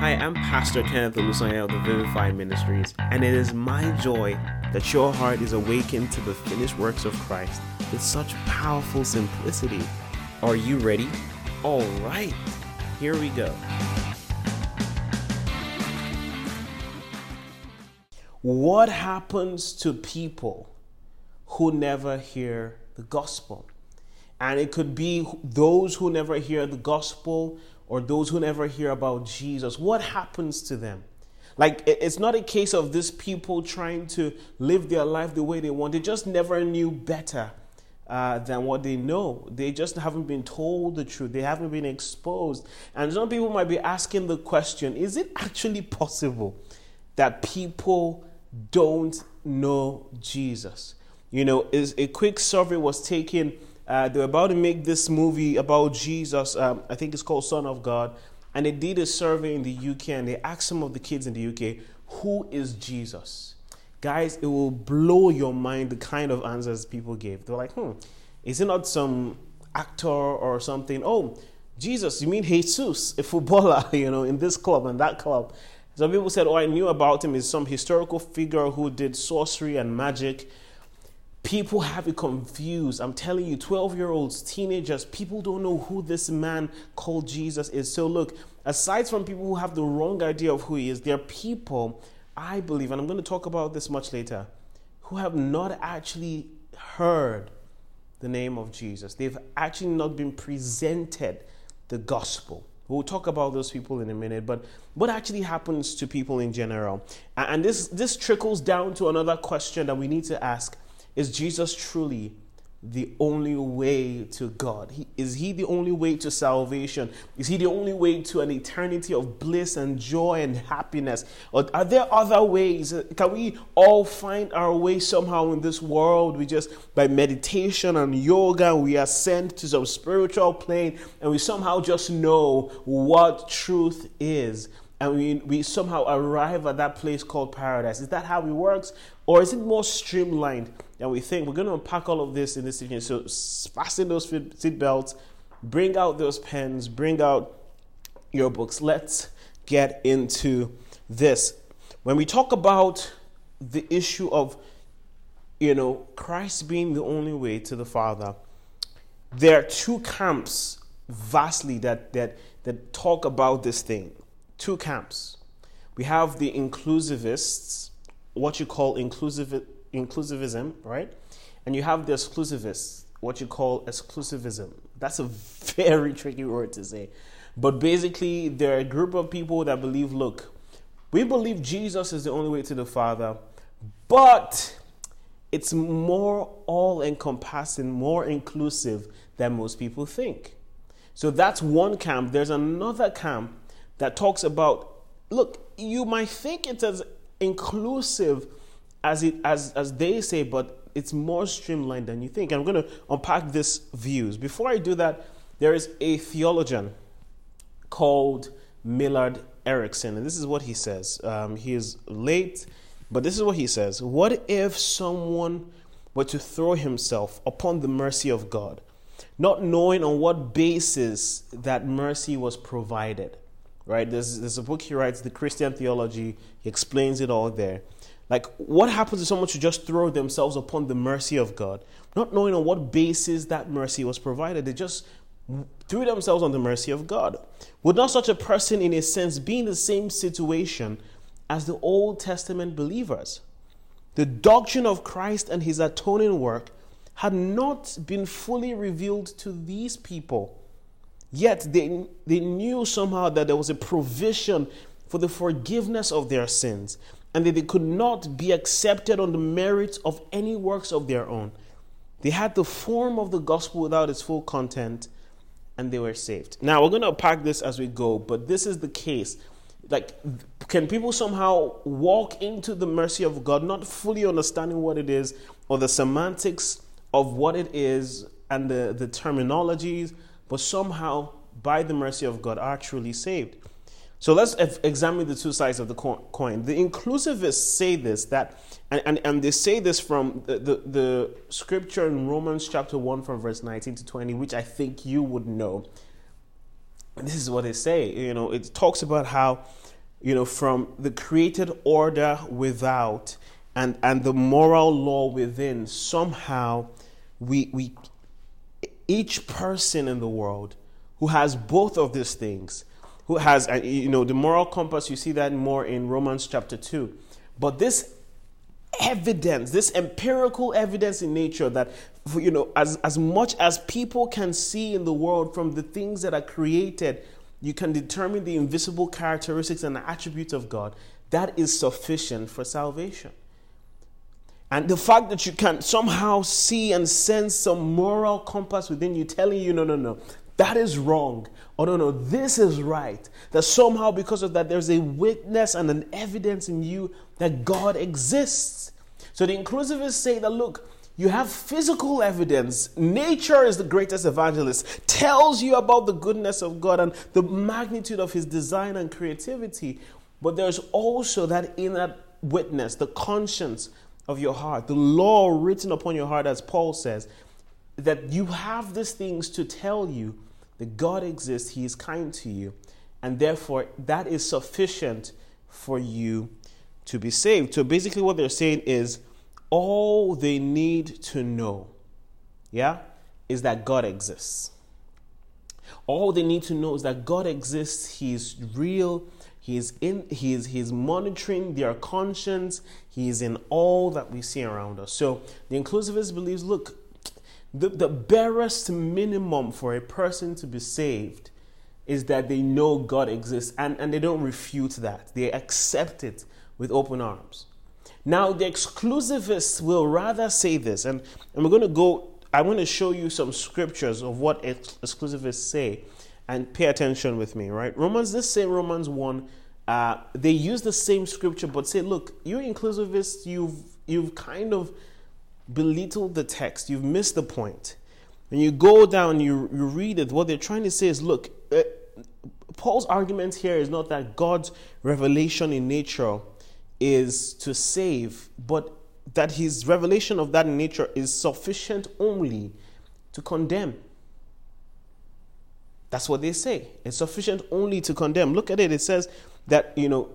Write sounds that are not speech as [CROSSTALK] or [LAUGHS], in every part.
Hi, I'm Pastor Kenneth Olusanya of the Vivify Ministries, and it is my joy that your heart is awakened to the finished works of Christ with such powerful simplicity. Are you ready? All right, here we go. What happens to people who never hear the gospel? And it could be those who never hear the gospel or those who never hear about Jesus, what happens to them? Like, it's not a case of these people trying to live their life the way they want. They just never knew better uh, than what they know. They just haven't been told the truth, they haven't been exposed. And some people might be asking the question is it actually possible that people don't know Jesus? You know, is a quick survey was taken uh, they were about to make this movie about Jesus. Um, I think it's called Son of God. And they did a survey in the UK and they asked some of the kids in the UK, who is Jesus? Guys, it will blow your mind the kind of answers people gave. They're like, hmm, is it not some actor or something? Oh, Jesus, you mean Jesus, a footballer, [LAUGHS] you know, in this club and that club. Some people said, oh, I knew about him is some historical figure who did sorcery and magic People have it confused. I'm telling you, 12 year olds, teenagers, people don't know who this man called Jesus is. So, look, aside from people who have the wrong idea of who he is, there are people, I believe, and I'm going to talk about this much later, who have not actually heard the name of Jesus. They've actually not been presented the gospel. We'll talk about those people in a minute, but what actually happens to people in general? And this, this trickles down to another question that we need to ask is Jesus truly the only way to God? Is He the only way to salvation? Is He the only way to an eternity of bliss and joy and happiness? Or are there other ways? Can we all find our way somehow in this world? We just, by meditation and yoga, we ascend to some spiritual plane and we somehow just know what truth is and we, we somehow arrive at that place called paradise. Is that how it works? Or is it more streamlined than we think? We're going to unpack all of this in this evening. So fasten those seat belts, bring out those pens, bring out your books. Let's get into this. When we talk about the issue of, you know, Christ being the only way to the Father, there are two camps vastly that, that, that talk about this thing two camps. We have the inclusivists, what you call inclusive, inclusivism, right? And you have the exclusivists, what you call exclusivism. That's a [LAUGHS] very tricky word to say. But basically, there are a group of people that believe look, we believe Jesus is the only way to the Father, but it's more all encompassing, more inclusive than most people think. So that's one camp. There's another camp that talks about look, you might think it's as inclusive as it as as they say, but it's more streamlined than you think. I'm going to unpack these views. Before I do that, there is a theologian called Millard Erickson, and this is what he says. Um, he is late, but this is what he says What if someone were to throw himself upon the mercy of God, not knowing on what basis that mercy was provided? right? There's, there's a book he writes, The Christian Theology. He explains it all there. Like, what happens if someone should just throw themselves upon the mercy of God, not knowing on what basis that mercy was provided? They just threw themselves on the mercy of God. Would not such a person, in a sense, be in the same situation as the Old Testament believers? The doctrine of Christ and his atoning work had not been fully revealed to these people Yet they, they knew somehow that there was a provision for the forgiveness of their sins and that they could not be accepted on the merits of any works of their own. They had the form of the gospel without its full content and they were saved. Now, we're going to unpack this as we go, but this is the case. Like, can people somehow walk into the mercy of God, not fully understanding what it is or the semantics of what it is and the, the terminologies but somehow, by the mercy of God, are truly saved. So let's examine the two sides of the coin. The inclusivists say this that, and, and, and they say this from the, the, the, scripture in Romans chapter 1 from verse 19 to 20, which I think you would know. this is what they say. You know, it talks about how, you know, from the created order without and and the moral law within, somehow we we each person in the world who has both of these things, who has uh, you know the moral compass, you see that more in Romans chapter two, but this evidence, this empirical evidence in nature that, you know, as, as much as people can see in the world from the things that are created, you can determine the invisible characteristics and attributes of God. That is sufficient for salvation. And the fact that you can somehow see and sense some moral compass within you telling you, no, no, no, that is wrong. Oh, no, no, this is right. That somehow, because of that, there's a witness and an evidence in you that God exists. So the inclusivists say that, look, you have physical evidence. Nature is the greatest evangelist, tells you about the goodness of God and the magnitude of his design and creativity. But there's also that inner witness, the conscience of your heart, the law written upon your heart, as Paul says, that you have these things to tell you that God exists, He is kind to you, and therefore that is sufficient for you to be saved. So basically, what they're saying is all they need to know, yeah, is that God exists. All they need to know is that God exists, He is real. He is in he is he's monitoring their conscience. He is in all that we see around us. So the inclusivist believes, look, the, the barest minimum for a person to be saved is that they know God exists and, and they don't refute that. They accept it with open arms. Now, the exclusivists will rather say this, and, and we're going to go, I'm going to show you some scriptures of what ex- exclusivists say, and pay attention with me, right? Romans, this same Romans 1, uh, they use the same scripture, but say, look, you inclusivists, you've, you've kind of belittled the text. You've missed the point. When you go down, you, you read it, what they're trying to say is look, uh, Paul's argument here is not that God's revelation in nature is to save, but that his revelation of that nature is sufficient only to condemn. That's what they say. It's sufficient only to condemn. Look at it. It says that, you know,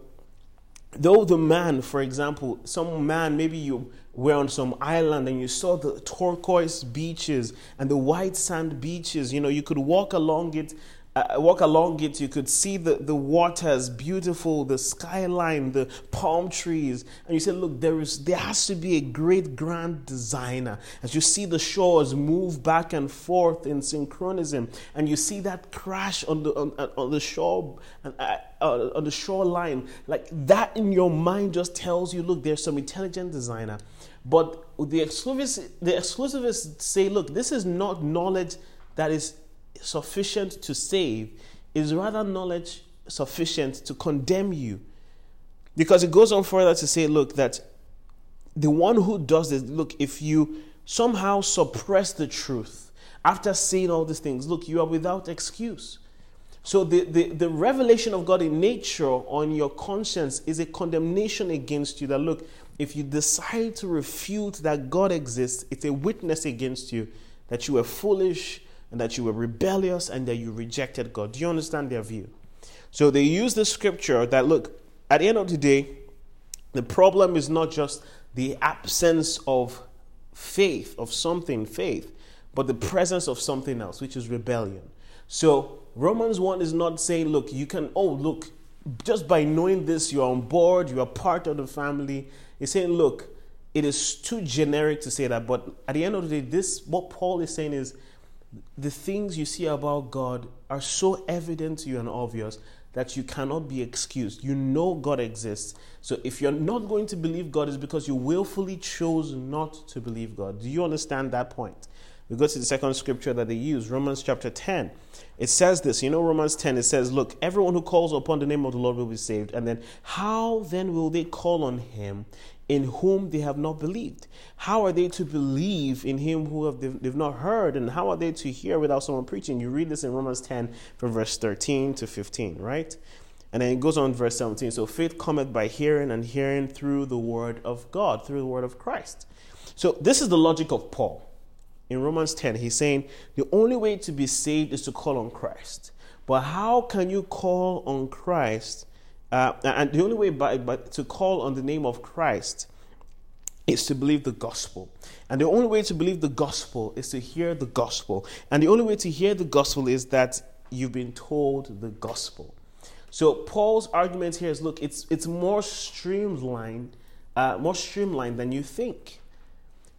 though the man, for example, some man, maybe you were on some island and you saw the turquoise beaches and the white sand beaches, you know, you could walk along it uh, walk along it, you could see the, the waters, beautiful, the skyline, the palm trees. And you say, look, there is there has to be a great grand designer. As you see the shores move back and forth in synchronism, and you see that crash on the on, on the shore uh, uh, on the shoreline, like that in your mind just tells you, look, there's some intelligent designer. But the exclusivists, the exclusivists say, look, this is not knowledge that is sufficient to save is rather knowledge sufficient to condemn you. Because it goes on further to say, look, that the one who does this, look, if you somehow suppress the truth after seeing all these things, look, you are without excuse. So the, the, the revelation of God in nature on your conscience is a condemnation against you that, look, if you decide to refute that God exists, it's a witness against you that you are foolish, and that you were rebellious and that you rejected God. Do you understand their view? So they use the scripture that look, at the end of the day, the problem is not just the absence of faith, of something, faith, but the presence of something else, which is rebellion. So Romans 1 is not saying, look, you can, oh, look, just by knowing this, you're on board, you are part of the family. It's saying, look, it is too generic to say that, but at the end of the day, this what Paul is saying is the things you see about God are so evident to you and obvious that you cannot be excused. You know God exists. So if you're not going to believe God, it's because you willfully chose not to believe God. Do you understand that point? We go to the second scripture that they use, Romans chapter 10. It says this, you know, Romans 10, it says, Look, everyone who calls upon the name of the Lord will be saved. And then, how then will they call on him in whom they have not believed? How are they to believe in him who have they've, they've not heard? And how are they to hear without someone preaching? You read this in Romans 10 from verse 13 to 15, right? And then it goes on verse 17. So faith cometh by hearing, and hearing through the word of God, through the word of Christ. So this is the logic of Paul. In Romans 10, he's saying the only way to be saved is to call on Christ. But how can you call on Christ? Uh, and the only way by, by, to call on the name of Christ is to believe the gospel. And the only way to believe the gospel is to hear the gospel. And the only way to hear the gospel is that you've been told the gospel. So Paul's argument here is look, it's it's more streamlined, uh, more streamlined than you think.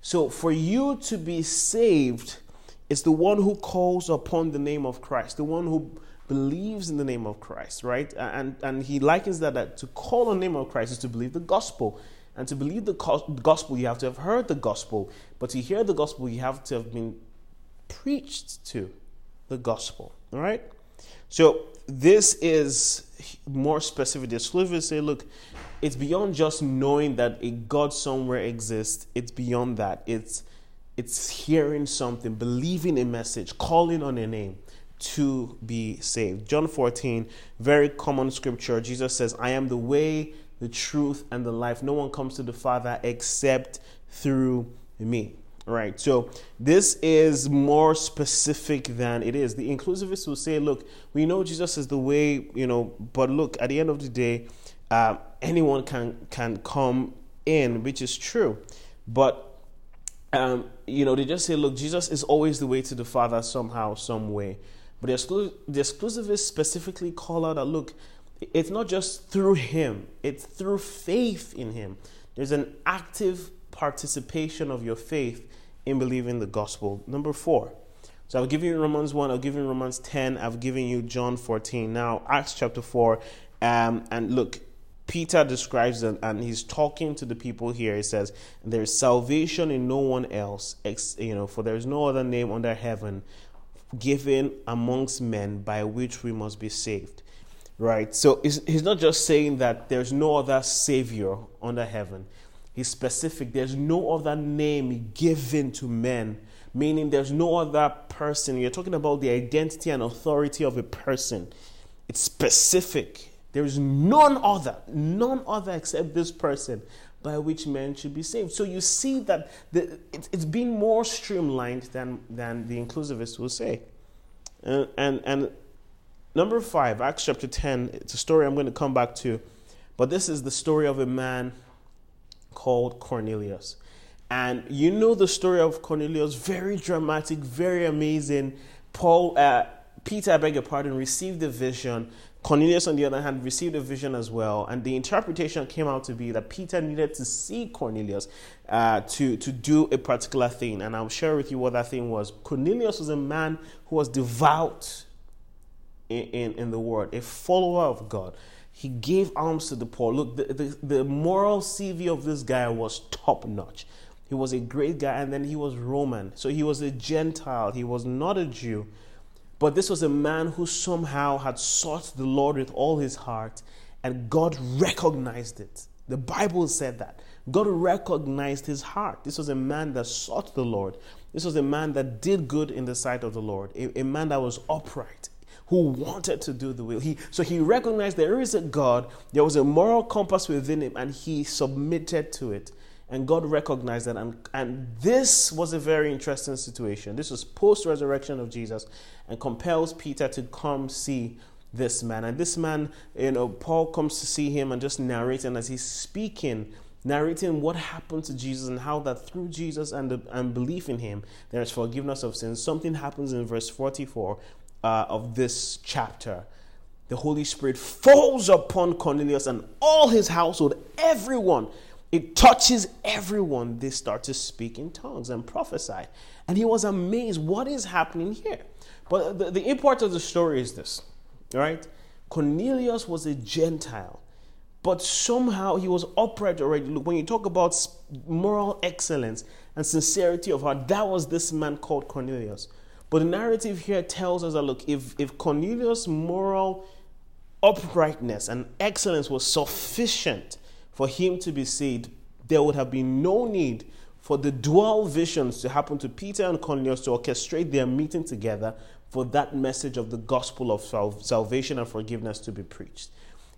So for you to be saved, it's the one who calls upon the name of Christ, the one who believes in the name of Christ, right? And and he likens that, that to call on the name of Christ is to believe the gospel. And to believe the gospel, you have to have heard the gospel. But to hear the gospel, you have to have been preached to the gospel. All right? So this is more specific. The Slovaks say, look, it's beyond just knowing that a God somewhere exists. It's beyond that. It's it's hearing something, believing a message, calling on a name to be saved. John 14, very common scripture. Jesus says, I am the way, the truth, and the life. No one comes to the Father except through me. Right. So this is more specific than it is. The inclusivists will say, look, we know Jesus is the way, you know, but look, at the end of the day, uh, anyone can can come in, which is true. But um, you know, they just say, look, Jesus is always the way to the Father somehow, some way. But the, exclu- the exclusivists specifically call out that look, it's not just through him, it's through faith in him. There's an active participation of your faith in believing the gospel. Number four. So I've given you Romans 1, I've given you Romans 10, I've given you John 14. Now, Acts chapter 4. Um, and look, Peter describes it and he's talking to the people here. He says, There's salvation in no one else, you know, for there is no other name under heaven given amongst men by which we must be saved right? So he's not just saying that there's no other Savior under heaven. He's specific. There's no other name given to men, meaning there's no other person. You're talking about the identity and authority of a person. It's specific. There is none other, none other except this person by which men should be saved. So you see that the, it, it's been more streamlined than, than the inclusivists will say. And, and, and Number five, Acts chapter 10, it's a story I'm going to come back to, but this is the story of a man called Cornelius. And you know the story of Cornelius, very dramatic, very amazing. Paul, uh, Peter, I beg your pardon, received the vision. Cornelius, on the other hand, received a vision as well. And the interpretation came out to be that Peter needed to see Cornelius uh, to, to do a particular thing. And I'll share with you what that thing was. Cornelius was a man who was devout in, in, in the word, a follower of God. He gave alms to the poor. Look, the, the, the moral CV of this guy was top notch. He was a great guy, and then he was Roman. So he was a Gentile. He was not a Jew. But this was a man who somehow had sought the Lord with all his heart, and God recognized it. The Bible said that. God recognized his heart. This was a man that sought the Lord. This was a man that did good in the sight of the Lord, a, a man that was upright, who wanted to do the will. He, so he recognized there is a God, there was a moral compass within him, and he submitted to it. And God recognized that. And, and this was a very interesting situation. This was post resurrection of Jesus and compels Peter to come see this man. And this man, you know, Paul comes to see him and just narrating as he's speaking narrating what happened to Jesus and how that through Jesus and, the, and belief in him, there is forgiveness of sins. Something happens in verse 44 uh, of this chapter, the Holy Spirit falls upon Cornelius and all his household, everyone. It touches everyone. They start to speak in tongues and prophesy. And he was amazed. What is happening here? But the, the import of the story is this, right? Cornelius was a Gentile, but somehow he was upright already. Look, when you talk about moral excellence and sincerity of heart, that was this man called Cornelius. But the narrative here tells us that look, if, if Cornelius' moral uprightness and excellence was sufficient for him to be saved, there would have been no need for the dual visions to happen to Peter and Cornelius to orchestrate their meeting together for that message of the gospel of sal- salvation and forgiveness to be preached.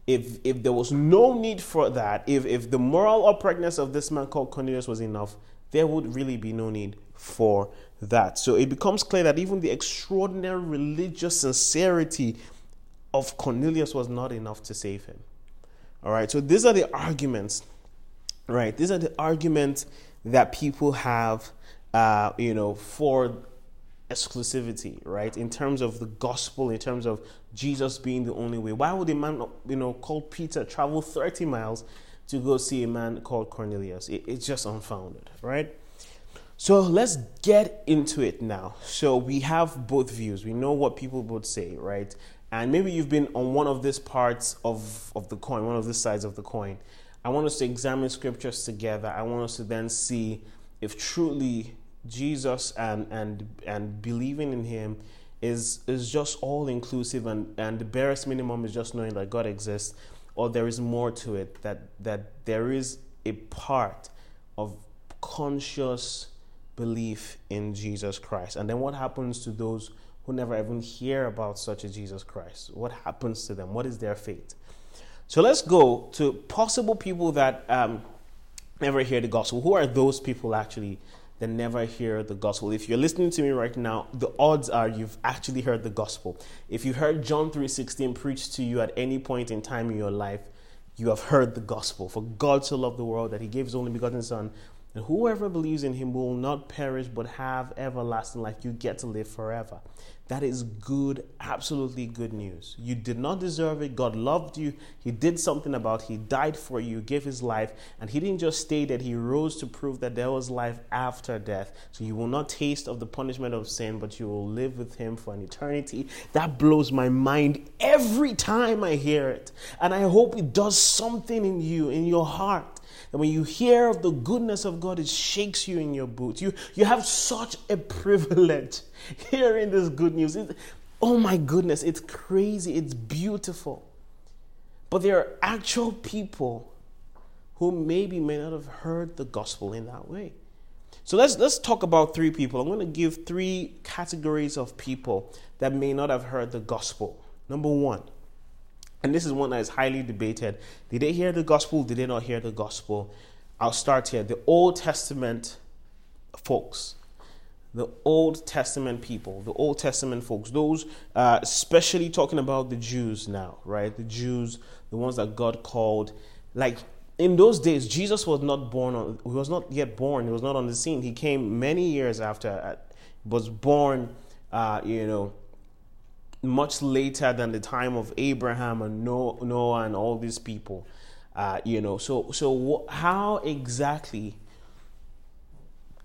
If, if there was no need for that, if, if the moral uprightness of this man called Cornelius was enough, there would really be no need for that. So it becomes clear that even the extraordinary religious sincerity of Cornelius was not enough to save him. All right, so these are the arguments, right? These are the arguments that people have, uh, you know, for exclusivity, right? In terms of the gospel, in terms of Jesus being the only way. Why would a man, you know, called Peter travel 30 miles to go see a man called Cornelius? It, it's just unfounded, right? So let's get into it now. So we have both views. We know what people would say, right? And maybe you've been on one of these parts of, of the coin, one of these sides of the coin. I want us to examine scriptures together. I want us to then see if truly Jesus and and and believing in him is is just all inclusive and, and the barest minimum is just knowing that God exists, or there is more to it, that that there is a part of conscious belief in Jesus Christ. And then what happens to those who never even hear about such a Jesus Christ? What happens to them? What is their fate? So let's go to possible people that um, never hear the gospel. Who are those people actually that never hear the gospel? If you're listening to me right now, the odds are you've actually heard the gospel. If you heard John 3:16 preached to you at any point in time in your life, you have heard the gospel. For God so loved the world that he gave his only begotten son and whoever believes in him will not perish but have everlasting life. You get to live forever. That is good, absolutely good news. You did not deserve it. God loved you. He did something about it. He died for you, gave his life, and he didn't just stay dead, he rose to prove that there was life after death. So you will not taste of the punishment of sin, but you will live with him for an eternity. That blows my mind every time I hear it. And I hope it does something in you, in your heart and when you hear of the goodness of God, it shakes you in your boots. You, you have such a privilege [LAUGHS] hearing this good news. It, oh my goodness, it's crazy, it's beautiful. But there are actual people who maybe may not have heard the gospel in that way. So let's let's talk about three people. I'm going to give three categories of people that may not have heard the gospel. Number 1, and this is one that is highly debated. Did they hear the gospel? Did they not hear the gospel? I'll start here. The Old Testament folks, the Old Testament people, the Old Testament folks, those uh, especially talking about the Jews now, right? The Jews, the ones that God called. Like in those days, Jesus was not born on, he was not yet born, he was not on the scene. He came many years after, uh, was born, uh, you know, much later than the time of Abraham and Noah and all these people. Uh, you know, so so how exactly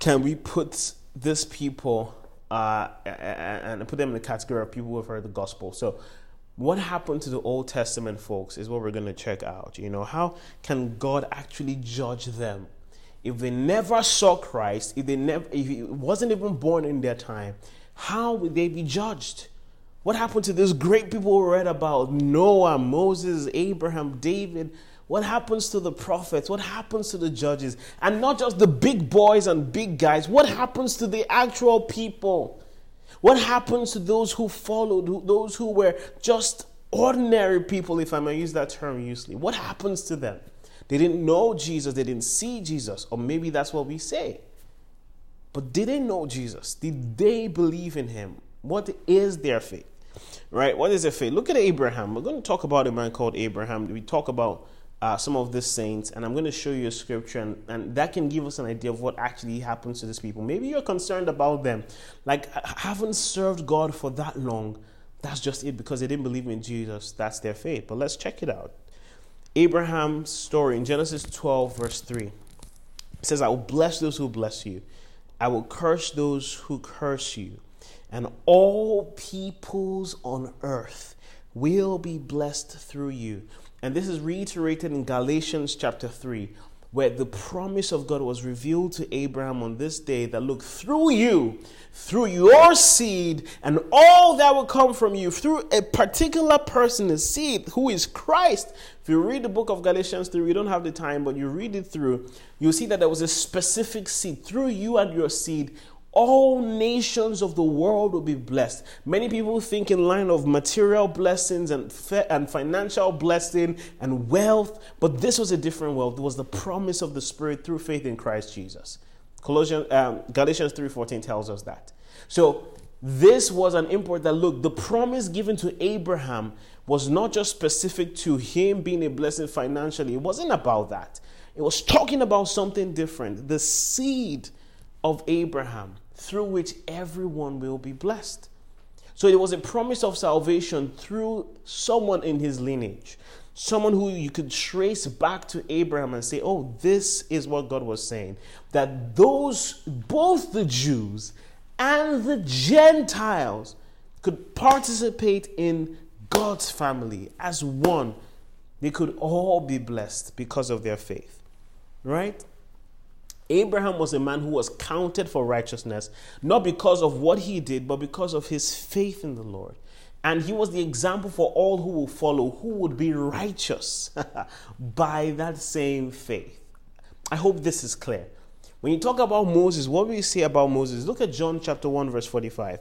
can we put these people uh, and put them in the category of people who have heard the gospel? So, what happened to the Old Testament folks is what we're going to check out. You know, how can God actually judge them if they never saw Christ? If they never, if he wasn't even born in their time, how would they be judged? What happened to these great people we read about? Noah, Moses, Abraham, David. What happens to the prophets? What happens to the judges? And not just the big boys and big guys. What happens to the actual people? What happens to those who followed, those who were just ordinary people, if I may use that term usually? What happens to them? They didn't know Jesus, they didn't see Jesus, or maybe that's what we say. But did they know Jesus? Did they believe in him? What is their faith? Right? What is their faith? Look at Abraham. We're going to talk about a man called Abraham. We talk about uh, some of the saints, and I'm going to show you a scripture, and, and, that can give us an idea of what actually happens to these people. Maybe you're concerned about them, like haven't served God for that long. That's just it because they didn't believe in Jesus. That's their faith. But let's check it out. Abraham's story in Genesis 12, verse 3 it says, I will bless those who bless you, I will curse those who curse you and all peoples on earth will be blessed through you. And this is reiterated in Galatians chapter 3, where the promise of God was revealed to Abraham on this day that look through you, through your seed, and all that will come from you, through a particular person, person's seed who is Christ. If you read the book of Galatians 3, we don't have the time, but you read it through, you'll see that there was a specific seed. Through you and your seed all nations of the world will be blessed. Many people think in line of material blessings and, and financial blessing and wealth, but this was a different wealth. It was the promise of the Spirit through faith in Christ Jesus. Colossians, um, Galatians 3.14 tells us that. So this was an import that look, the promise given to Abraham was not just specific to him being a blessing financially. It wasn't about that. It was talking about something different the seed of Abraham through which everyone will be blessed. So it was a promise of salvation through someone in his lineage, someone who you could trace back to Abraham and say, oh, this is what God was saying. That those, both the Jews and the Gentiles could participate in God's family as one. They could all be blessed because of their faith. Right? Abraham was a man who was counted for righteousness, not because of what he did, but because of his faith in the Lord. And he was the example for all who will follow, who would be righteous [LAUGHS] by that same faith. I hope this is clear. When you talk about Moses, what we say about Moses? Look at John chapter 1, verse 45.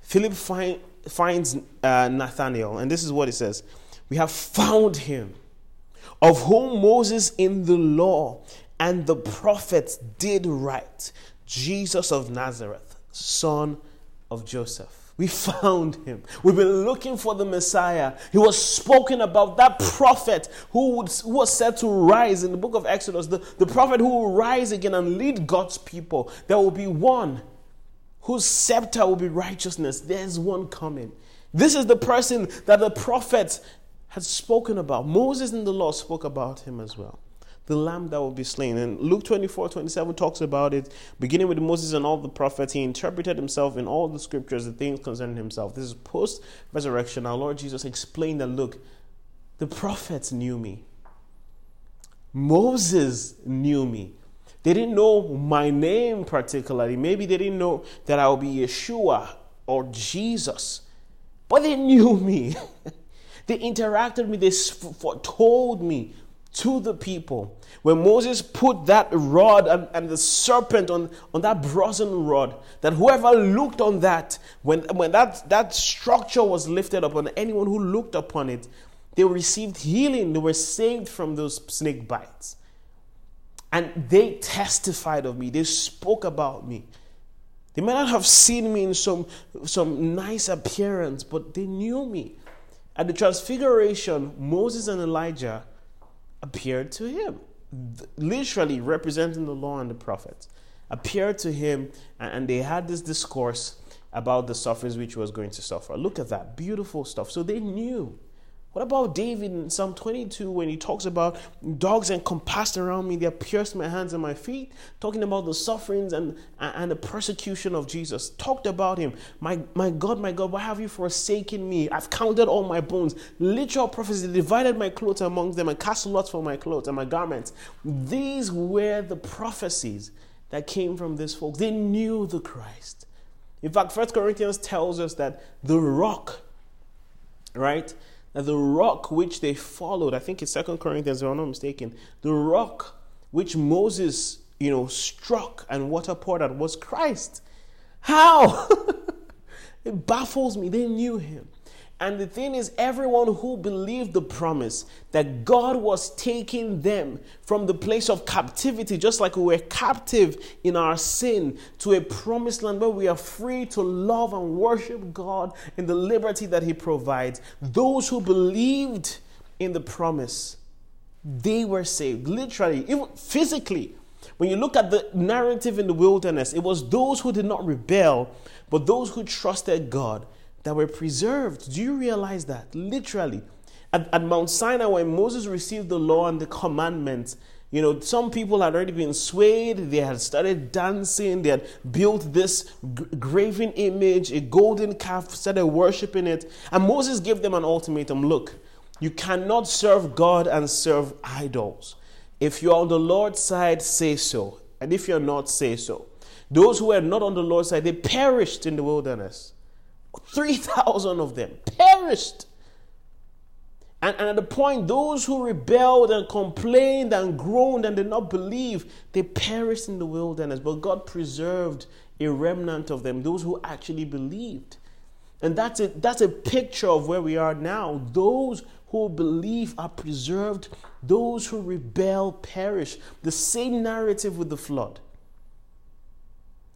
Philip find, finds uh, Nathanael, and this is what he says We have found him, of whom Moses in the law and the prophets did write Jesus of Nazareth, son of Joseph. We [LAUGHS] found him. We've been looking for the Messiah. He was spoken about, that prophet who, would, who was said to rise in the book of Exodus, the, the prophet who will rise again and lead God's people. There will be one whose scepter will be righteousness. There's one coming. This is the person that the prophet had spoken about. Moses in the law spoke about him as well the lamb that will be slain. And Luke 24 27 talks about it, beginning with Moses and all the prophets. He interpreted himself in all the scriptures, the things concerning himself. This is post resurrection. Our Lord Jesus explained that look, the prophets knew me, Moses knew me. They didn't know my name particularly. Maybe they didn't know that I would be Yeshua or Jesus, but they knew me. [LAUGHS] they interacted with me, they foretold me to the people. When Moses put that rod and, and, the serpent on, on that brazen rod, that whoever looked on that, when, when that, that structure was lifted up on anyone who looked upon it, they received healing. They were saved from those snake bites. And they testified of me. They spoke about me. They may not have seen me in some, some nice appearance, but they knew me. At the transfiguration, Moses and Elijah appeared to him, literally representing the law and the prophets, appeared to him, and they had this discourse about the sufferings which he was going to suffer. Look at that beautiful stuff. So they knew what about David in Psalm 22 when he talks about dogs and encompassed around me, they pierced my hands and my feet, talking about the sufferings and, and the persecution of Jesus? Talked about him. My, my God, my God, why have you forsaken me? I've counted all my bones. Literal prophecy, divided my clothes among them and cast lots for my clothes and my garments. These were the prophecies that came from this folks. They knew the Christ. In fact, First Corinthians tells us that the rock, right? That the rock which they followed, I think it's Second Corinthians, if I'm not mistaken, the rock which Moses, you know, struck and water poured out was Christ. How? [LAUGHS] it baffles me. They knew him. And the thing is, everyone who believed the promise that God was taking them from the place of captivity, just like we were captive in our sin, to a promised land where we are free to love and worship God in the liberty that He provides, those who believed in the promise, they were saved. Literally, even physically. When you look at the narrative in the wilderness, it was those who did not rebel, but those who trusted God that were preserved. Do you realize that? Literally. At, at Mount Sinai, when Moses received the law and the commandments, you know, some people had already been swayed. They had started dancing. They had built this graven image, a golden calf, started worshiping it. And Moses gave them an ultimatum look, you cannot serve God and serve idols. If you're on the Lord's side, say so. And if you're not, say so. Those who were not on the Lord's side, they perished in the wilderness. 3,000 of them perished. And, and, at the point, those who rebelled and complained and groaned and did not believe, they perished in the wilderness. But God preserved a remnant of them, those who actually believed. And that's a, that's a picture of where we are now. Those who believe are preserved, those who rebel perish. The same narrative with the flood.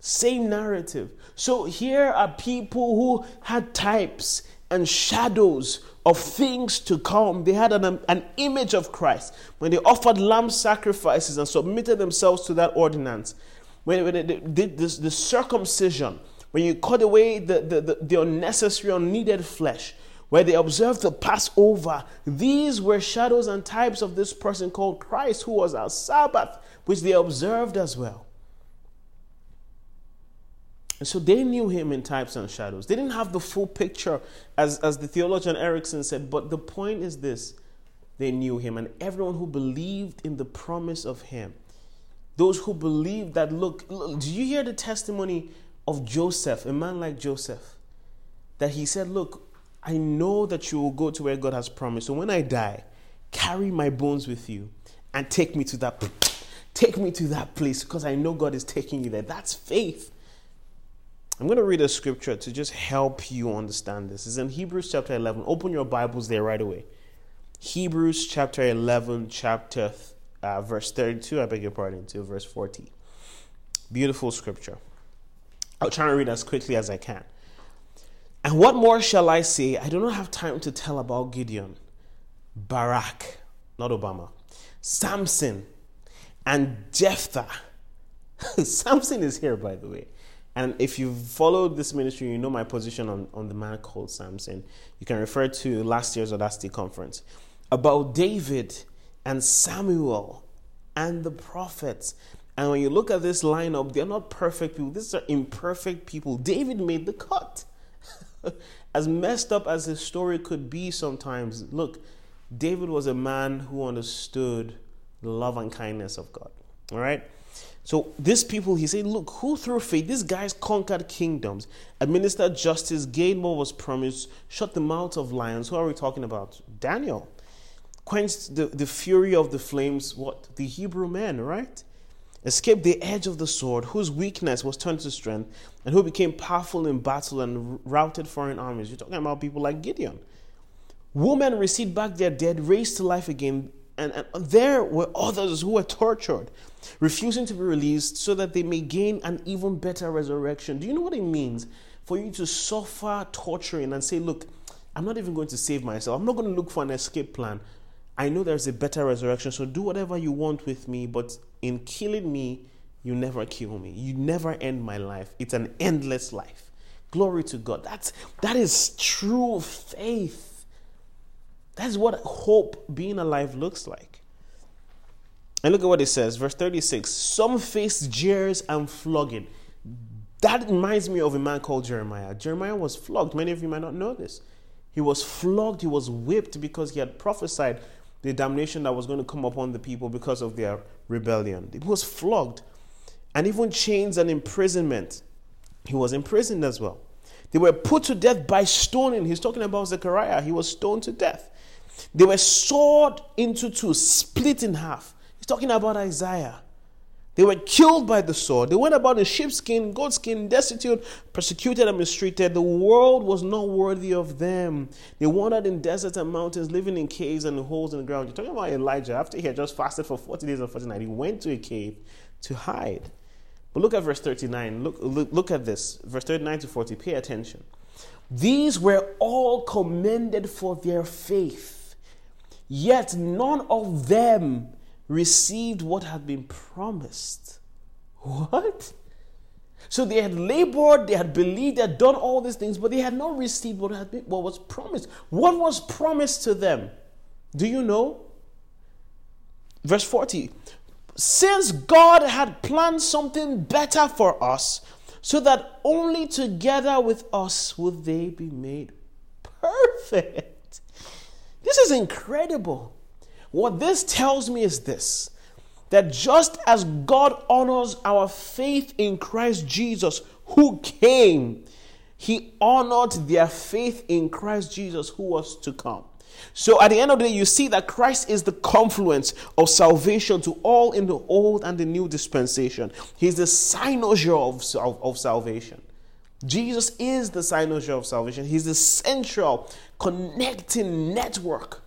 Same narrative. So here are people who had types and shadows of things to come. They had an, an image of Christ. When they offered lamb sacrifices and submitted themselves to that ordinance, when, when they did this, the circumcision, when you cut away the, the, the, the unnecessary, unneeded flesh, where they observed the Passover, these were shadows and types of this person called Christ, who was our Sabbath, which they observed as well. And so they knew him in types and shadows. They didn't have the full picture, as, as the theologian Erickson said, but the point is this they knew him, and everyone who believed in the promise of him, those who believed that, look, look do you hear the testimony of Joseph, a man like Joseph? That he said, Look, I know that you will go to where God has promised. So when I die, carry my bones with you and take me to that take me to that place because I know God is taking you there. That's faith. I'm going to read a scripture to just help you understand this. It's in Hebrews chapter 11. Open your Bibles there right away. Hebrews chapter 11, chapter uh, verse 32, I beg your pardon, to verse 40. Beautiful scripture. I'll try and read as quickly as I can. And what more shall I say? I do not have time to tell about Gideon, Barak, not Obama, Samson, and Jephthah. [LAUGHS] Samson is here, by the way. And if you've followed this ministry, you know my position on, on the man called Samson. You can refer to last year's Audacity conference about David and Samuel and the prophets. And when you look at this lineup, they're not perfect people. These are imperfect people. David made the cut. [LAUGHS] as messed up as his story could be sometimes, look, David was a man who understood the love and kindness of God. All right? So these people, he said, look, who through faith, these guys conquered kingdoms, administered justice, gained what was promised, shut the mouths of lions. Who are we talking about? Daniel. Quenched the, the fury of the flames, what? The Hebrew men, right? Escaped the edge of the sword, whose weakness was turned to strength, and who became powerful in battle and routed foreign armies. You're talking about people like Gideon. Women received back their dead, raised to life again, and, and there were others who were tortured refusing to be released so that they may gain an even better resurrection. Do you know what it means for you to suffer torturing and say, Look, I'm not even going to save myself. I'm not going to look for an escape plan. I know there's a better resurrection, so do whatever you want with me, but in killing me, you never kill me. You never end my life. It's an endless life. Glory to God. That's that is true faith. That's what hope being alive looks like. And look at what it says, verse 36 Some faced jeers and flogging. That reminds me of a man called Jeremiah. Jeremiah was flogged. Many of you might not know this. He was flogged, he was whipped because he had prophesied the damnation that was going to come upon the people because of their rebellion. He was flogged. And even chains and imprisonment. He was imprisoned as well. They were put to death by stoning. He's talking about Zechariah. He was stoned to death. They were sawed into two, split in half. He's talking about Isaiah. They were killed by the sword. They went about in sheepskin, goatskin, destitute, persecuted, and mistreated. The world was not worthy of them. They wandered in deserts and mountains, living in caves and holes in the ground. You're talking about Elijah. After he had just fasted for 40 days and 40 nights, he went to a cave to hide. But look at verse 39. Look, look, look at this. Verse 39 to 40. Pay attention. These were all commended for their faith, yet none of them received what had been promised. What? So they had labored, they had believed, they had done all these things, but they had not received what had been what was promised. What was promised to them? Do you know? Verse 40. Since God had planned something better for us, so that only together with us would they be made perfect. This is incredible. What this tells me is this that just as God honors our faith in Christ Jesus, who came, he honored their faith in Christ Jesus, who was to come. So at the end of the day, you see that Christ is the confluence of salvation to all in the old and the new dispensation. He's the cynosure of, of, of salvation. Jesus is the cynosure of salvation. He's the central connecting network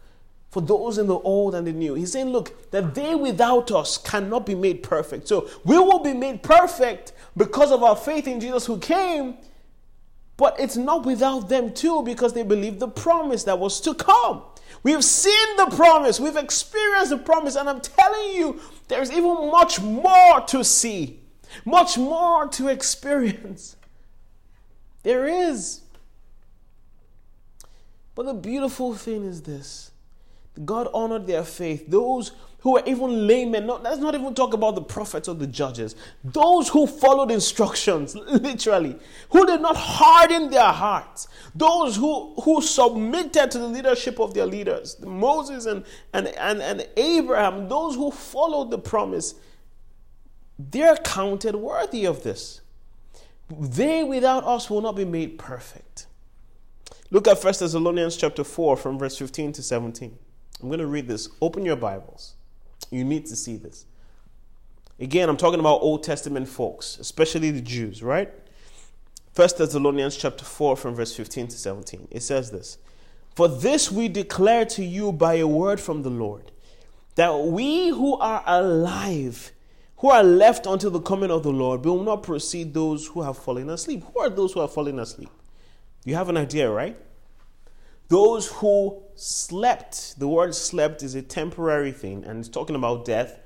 for those in the old and the new. He's saying, look, that they without us cannot be made perfect. So we will be made perfect because of our faith in Jesus who came, but it's not without them too because they believe the promise that was to come. We've seen the promise, we've experienced the promise, and I'm telling you, there's even much more to see, much more to [LAUGHS] experience. There is. But the beautiful thing is this God honored their faith. Those who were even laymen, not, let's not even talk about the prophets or the judges. Those who followed instructions, [LAUGHS] literally, who did not harden their hearts. Those who, who submitted to the leadership of their leaders, Moses and, and, and, and Abraham, those who followed the promise, they're counted worthy of this. They without us will not be made perfect. Look at 1 Thessalonians chapter 4 from verse 15 to 17. I'm going to read this. Open your Bibles. You need to see this. Again, I'm talking about Old Testament folks, especially the Jews, right? 1 Thessalonians chapter 4 from verse 15 to 17. It says this For this we declare to you by a word from the Lord, that we who are alive, who are left until the coming of the Lord, will not precede those who have fallen asleep. Who are those who have fallen asleep? You have an idea, right? Those who slept, the word slept is a temporary thing and it's talking about death,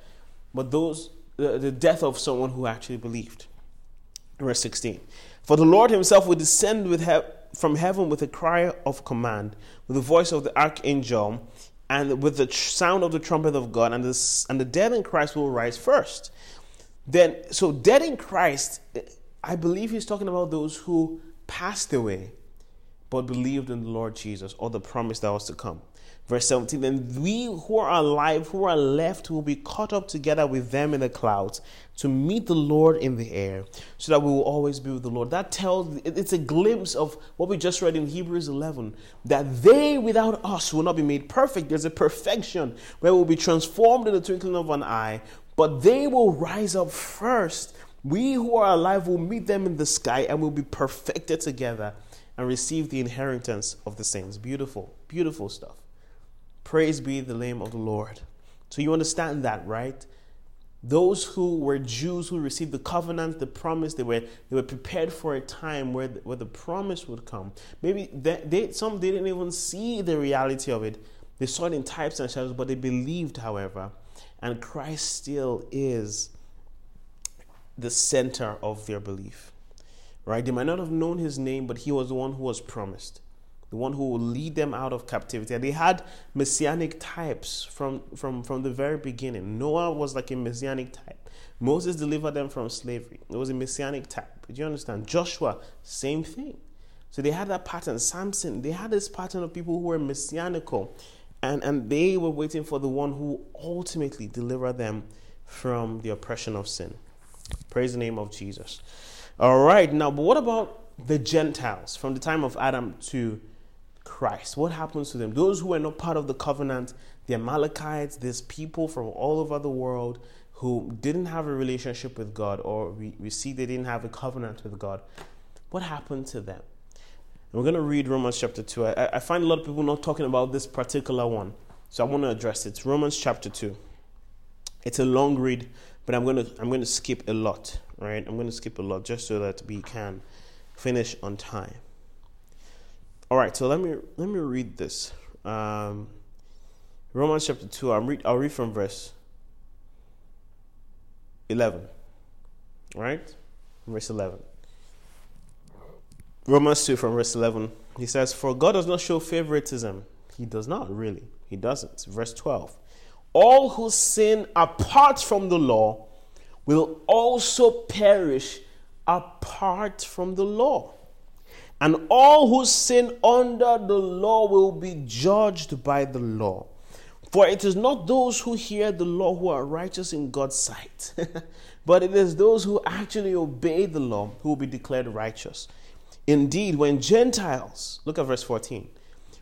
but those, the, the death of someone who actually believed. Verse 16 For the Lord himself will descend with he- from heaven with a cry of command, with the voice of the archangel, and with the tr- sound of the trumpet of God, and and the dead in Christ will rise first. Then, so dead in Christ, I believe he's talking about those who passed away but believed in the Lord Jesus or the promise that was to come. Verse 17, then we who are alive, who are left, will be caught up together with them in the clouds to meet the Lord in the air, so that we will always be with the Lord. That tells, it's a glimpse of what we just read in Hebrews 11, that they without us will not be made perfect. There's a perfection where we'll be transformed in the twinkling of an eye, but they will rise up first. We who are alive will meet them in the sky and we'll be perfected together and receive the inheritance of the saints. Beautiful, beautiful stuff. Praise be the name of the Lord. So you understand that, right? Those who were Jews who received the covenant, the promise, they were they were prepared for a time where the, where the promise would come. Maybe they, they, some didn't even see the reality of it. They saw it in types and shadows, but they believed, however, and Christ still is the center of their belief right? They might not have known his name, but he was the one who was promised, the one who will lead them out of captivity. And they had messianic types from, from, from the very beginning. Noah was like a messianic type. Moses delivered them from slavery. It was a messianic type. Do you understand? Joshua, same thing. So they had that pattern. Samson, they had this pattern of people who were messianical. And, and they were waiting for the one who ultimately delivered them from the oppression of sin. Praise the name of Jesus. All right, now, but what about the Gentiles from the time of Adam to Christ? What happens to them? Those who are not part of the covenant, the Amalekites, these people from all over the world who didn't have a relationship with God, or we, we see they didn't have a covenant with God. What happened to them? And we're going to read Romans chapter 2. I, I find a lot of people not talking about this particular one, so I want to address it. Romans chapter 2. It's a long read, but I'm going to I'm going to skip a lot right? I'm going to skip a lot just so that we can finish on time. All right, so let me let me read this. Um, Romans chapter two. I'm read. I'll read from verse eleven. Right, verse eleven. Romans two from verse eleven. He says, "For God does not show favoritism. He does not really. He doesn't." Verse twelve. All who sin apart from the law will also perish apart from the law. And all who sin under the law will be judged by the law. For it is not those who hear the law who are righteous in God's sight, [LAUGHS] but it is those who actually obey the law who will be declared righteous. Indeed, when Gentiles, look at verse 14,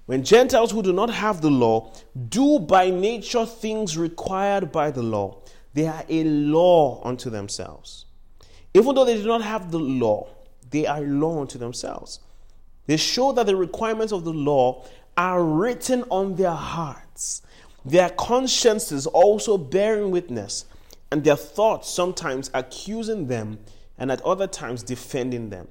when Gentiles who do not have the law do by nature things required by the law, they are a law unto themselves. Even though they do not have the law, they are law unto themselves. They show that the requirements of the law are written on their hearts, their consciences also bearing witness, and their thoughts sometimes accusing them, and at other times defending them.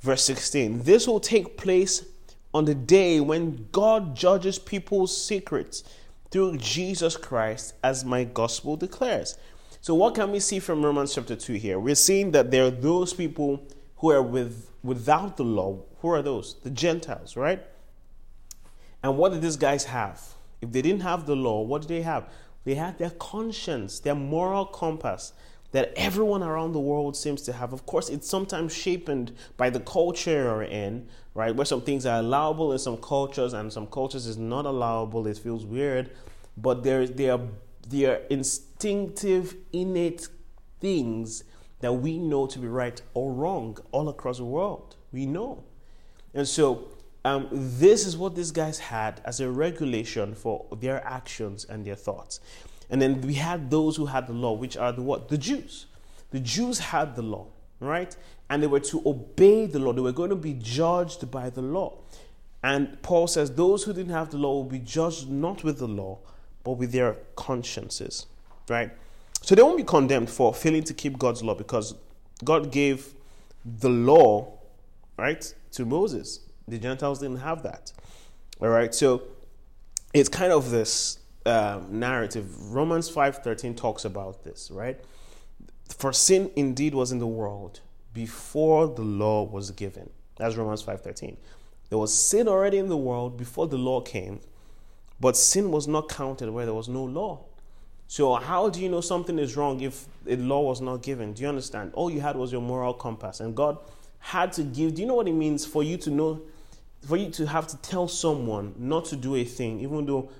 Verse 16 This will take place on the day when God judges people's secrets through Jesus Christ, as my gospel declares. So, what can we see from Romans chapter 2 here? We're seeing that there are those people who are with, without the law. Who are those? The Gentiles, right? And what did these guys have? If they didn't have the law, what did they have? They had their conscience, their moral compass that everyone around the world seems to have. Of course, it's sometimes shaped by the culture you're in, right? Where some things are allowable in some cultures and some cultures is not allowable. It feels weird, but there, there, are, there are instinctive, innate things that we know to be right or wrong all across the world. We know. And so um, this is what these guys had as a regulation for their actions and their thoughts. And then we had those who had the law, which are the what? The Jews. The Jews had the law, right? And they were to obey the law. They were going to be judged by the law. And Paul says those who didn't have the law will be judged not with the law, but with their consciences, right? So they won't be condemned for failing to keep God's law because God gave the law, right, to Moses. The Gentiles didn't have that. All right, so it's kind of this uh, narrative. Romans five thirteen talks about this, right? For sin indeed was in the world before the law was given. That's Romans five thirteen. There was sin already in the world before the law came, but sin was not counted where there was no law. So how do you know something is wrong if a law was not given? Do you understand? All you had was your moral compass, and God had to give. Do you know what it means for you to know for you to have to tell someone not to do a thing, even though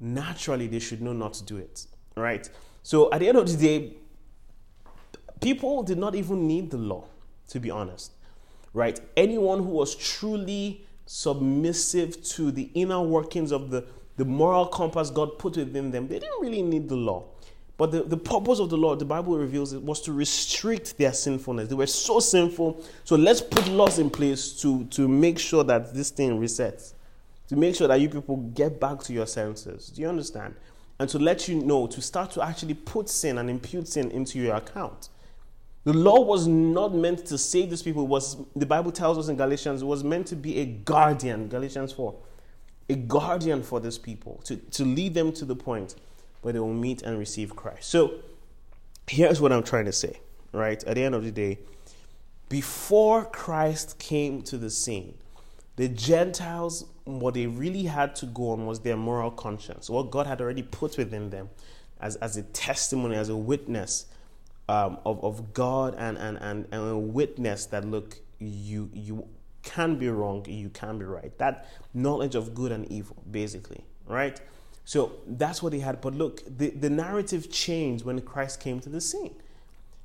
naturally they should know not to do it, right? So at the end of the day, people did not even need the law, to be honest, right? Anyone who was truly submissive to the inner workings of the, the moral compass God put within them, they didn't really need the law. But the, the purpose of the law, the Bible reveals it, was to restrict their sinfulness. They were so sinful. So let's put laws in place to, to make sure that this thing resets. To make sure that you people get back to your senses. Do you understand? And to let you know, to start to actually put sin and impute sin into your account. The law was not meant to save these people. It was the Bible tells us in Galatians, was meant to be a guardian, Galatians 4. A guardian for these people, to, to lead them to the point where they will meet and receive Christ. So here's what I'm trying to say, right? At the end of the day, before Christ came to the scene, the Gentiles, what they really had to go on was their moral conscience, what God had already put within them as, as a testimony, as a witness um, of, of God and, and, and, and a witness that, look, you, you can be wrong, you can be right. That knowledge of good and evil, basically, right? So that's what he had. But look, the, the narrative changed when Christ came to the scene.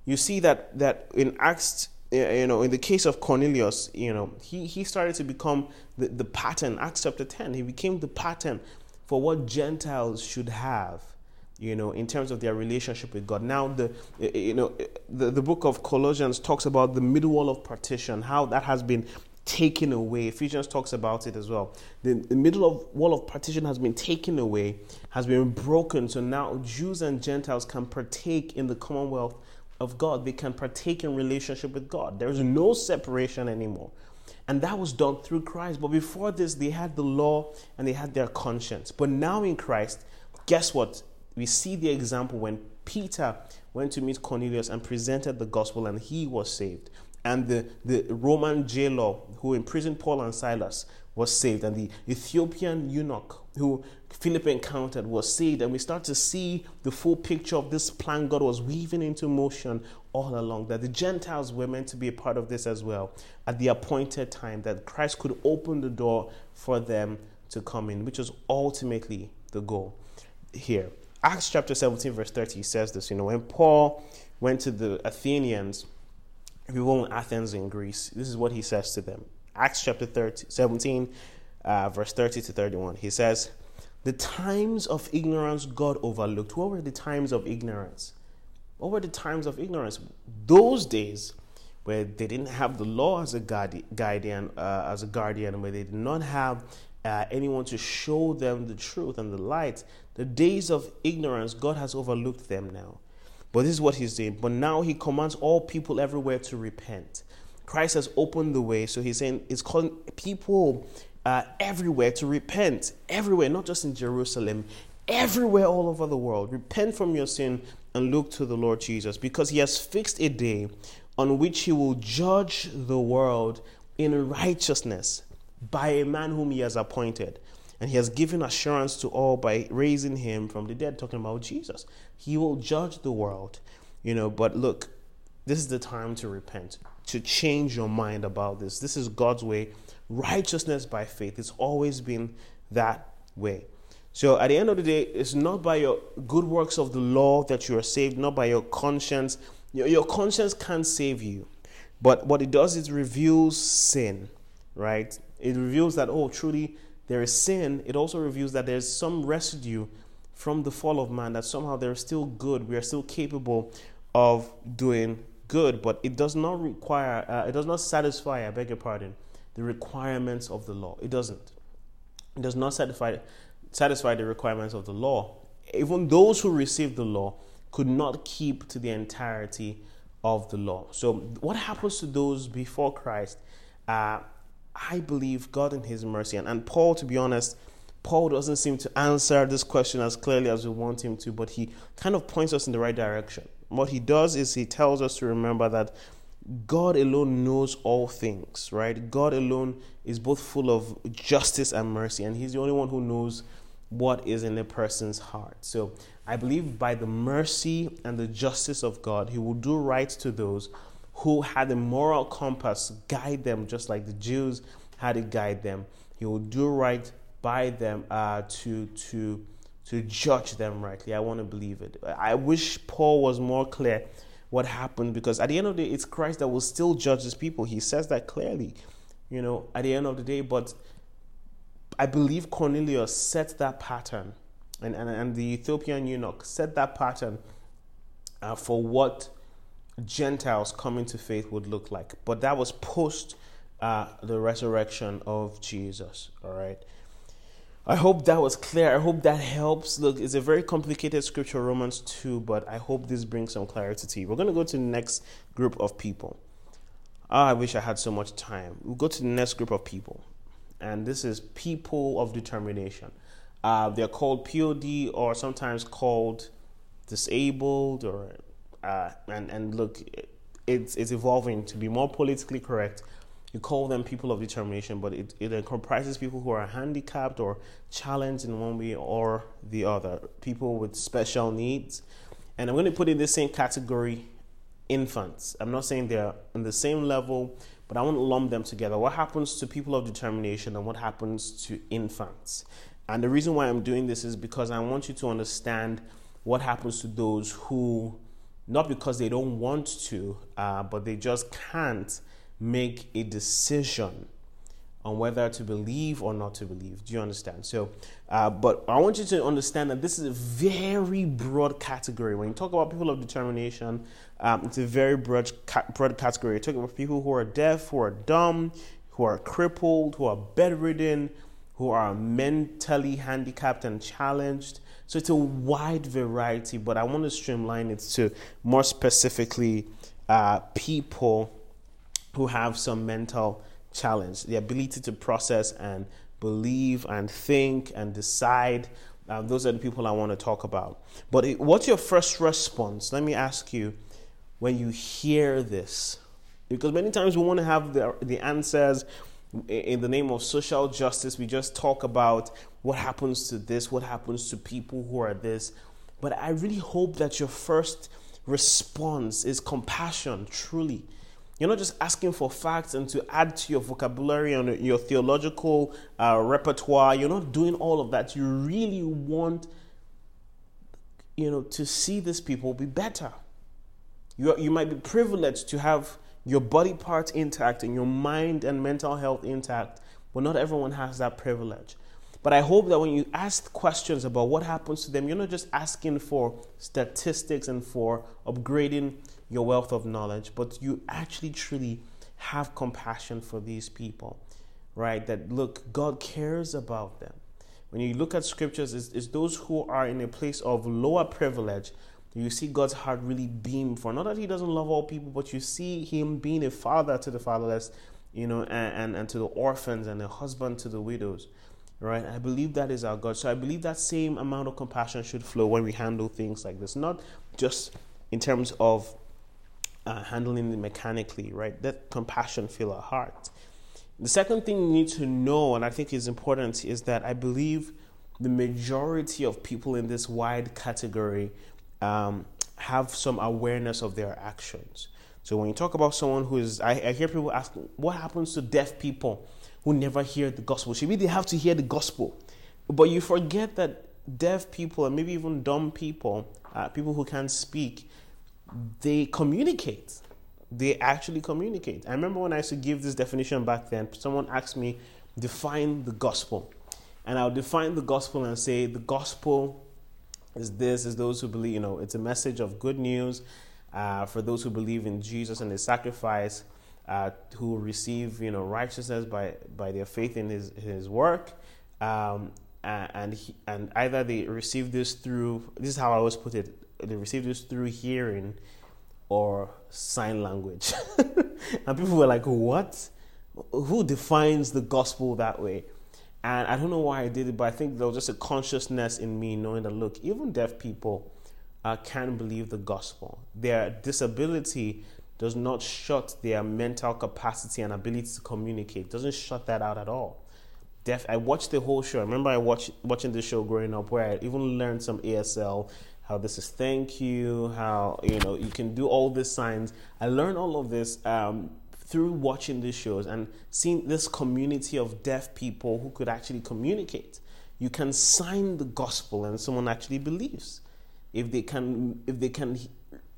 You see that that in Acts, you know, in the case of Cornelius, you know, he, he started to become the, the pattern. Acts chapter 10, he became the pattern for what Gentiles should have you know, in terms of their relationship with God. Now, the eh, eh, you know, eh, the, the book of Colossians talks about the middle wall of partition, how that has been taken away. Ephesians talks about it as well. The, the middle of wall of partition has been taken away, has been broken. So now Jews and Gentiles can partake in the commonwealth of God. They can partake in relationship with God. There is no separation anymore. And that was done through Christ. But before this, they had the law and they had their conscience. But now in Christ, guess what? We see the example when Peter went to meet Cornelius and presented the gospel and he was saved and the, the Roman jailer who imprisoned Paul and Silas was saved, and the Ethiopian eunuch who Philip encountered was saved. And we start to see the full picture of this plan God was weaving into motion all along. That the Gentiles were meant to be a part of this as well at the appointed time, that Christ could open the door for them to come in, which was ultimately the goal here. Acts chapter 17, verse 30 says this, you know, when Paul went to the Athenians people in Athens in Greece. This is what he says to them. Acts chapter 30, 17, uh, verse 30 to 31. He says, The times of ignorance God overlooked. What were the times of ignorance? What were the times of ignorance? Those days where they didn't have the law as a guardian, uh, as a guardian, where they did not have uh, anyone to show them the truth and the light. The days of ignorance, God has overlooked them now. But this is what he's saying. But now he commands all people everywhere to repent. Christ has opened the way. So he's saying, he's calling people uh, everywhere to repent. Everywhere, not just in Jerusalem, everywhere all over the world. Repent from your sin and look to the Lord Jesus because he has fixed a day on which he will judge the world in righteousness by a man whom he has appointed. And he has given assurance to all by raising him from the dead, talking about Jesus. He will judge the world, you know. But look, this is the time to repent, to change your mind about this. This is God's way. Righteousness by faith. It's always been that way. So at the end of the day, it's not by your good works of the law that you are saved, not by your conscience. Your, your conscience can't save you. But what it does is reveals sin, right? It reveals that, oh, truly there is sin. It also reveals that there's some residue from the fall of man, that somehow there's still good. We are still capable of doing good, but it does not require, uh, it does not satisfy, I beg your pardon, the requirements of the law. It doesn't. It does not satisfy satisfy the requirements of the law. Even those who received the law could not keep to the entirety of the law. So, what happens to those before Christ? Uh, I believe God in His mercy. And, and Paul, to be honest, Paul doesn't seem to answer this question as clearly as we want him to, but he kind of points us in the right direction. What he does is he tells us to remember that God alone knows all things, right? God alone is both full of justice and mercy, and He's the only one who knows what is in a person's heart. So I believe by the mercy and the justice of God, He will do right to those who had a moral compass guide them, just like the Jews had to guide them. He will do right by them uh, to to to judge them rightly. I want to believe it. I wish Paul was more clear what happened because at the end of the day, it's Christ that will still judge his people. He says that clearly, you know, at the end of the day. But I believe Cornelius set that pattern, and, and, and the Ethiopian eunuch set that pattern uh, for what Gentiles coming to faith would look like. But that was post uh, the resurrection of Jesus. All right. I hope that was clear. I hope that helps. Look, it's a very complicated scripture, Romans 2, but I hope this brings some clarity to you. We're going to go to the next group of people. Oh, I wish I had so much time. We'll go to the next group of people and this is people of determination. Uh, they're called POD or sometimes called disabled or uh, and and look, it's it's evolving to be more politically correct. You call them people of determination, but it, it comprises people who are handicapped or challenged in one way or the other, people with special needs. And I'm going to put in the same category infants. I'm not saying they're on the same level but I want to lump them together. What happens to people of determination and what happens to infants? And the reason why I'm doing this is because I want you to understand what happens to those who, not because they don't want to, uh, but they just can't make a decision on whether to believe or not to believe. Do you understand? So, uh, but I want you to understand that this is a very broad category. When you talk about people of determination, um, it's a very broad, broad category. You're talking about people who are deaf, who are dumb, who are crippled, who are bedridden, who are mentally handicapped and challenged. So it's a wide variety, but I want to streamline it to more specifically uh, people who have some mental challenge, the ability to process and believe and think and decide. Um, those are the people I want to talk about. But it, what's your first response? Let me ask you when you hear this? Because many times we want to have the, the answers in the name of social justice. We just talk about what happens to this, what happens to people who are this. But I really hope that your first response is compassion, truly. You're not just asking for facts and to add to your vocabulary and your theological uh, repertoire. You're not doing all of that. You really want, you know, to see these people be better. You, you might be privileged to have your body parts intact and your mind and mental health intact, but not everyone has that privilege. But I hope that when you ask questions about what happens to them, you're not just asking for statistics and for upgrading your wealth of knowledge, but you actually truly have compassion for these people, right? That look, God cares about them. when you look at scriptures, it's, it's those who are in a place of lower privilege. You see God's heart really beam for not that He doesn't love all people, but you see Him being a father to the fatherless, you know, and, and, and to the orphans and a husband to the widows right? I believe that is our God. So I believe that same amount of compassion should flow when we handle things like this, not just in terms of uh, handling it mechanically, right? That compassion fill our heart. The second thing you need to know, and I think is important, is that I believe the majority of people in this wide category um, have some awareness of their actions. So when you talk about someone who is, I, I hear people ask, what happens to deaf people? Who never hear the gospel. Maybe they have to hear the gospel. But you forget that deaf people and maybe even dumb people, uh, people who can't speak, they communicate. They actually communicate. I remember when I used to give this definition back then, someone asked me, define the gospel. And I'll define the gospel and say the gospel is this, is those who believe, you know, it's a message of good news uh, for those who believe in Jesus and his sacrifice uh, who receive you know righteousness by by their faith in his his work. Um, and he, and either they receive this through this is how I always put it they receive this through hearing or sign language. [LAUGHS] And people were like what? Who defines the gospel that way? And I don't know why I did it but I think there was just a consciousness in me knowing that look even deaf people uh, can believe the gospel. Their disability does not shut their mental capacity and ability to communicate. Doesn't shut that out at all. Def, I watched the whole show. I remember I watched watching the show growing up, where I even learned some ASL, how this is thank you, how you know you can do all these signs. I learned all of this um, through watching these shows and seeing this community of deaf people who could actually communicate. You can sign the gospel, and someone actually believes if they can if they can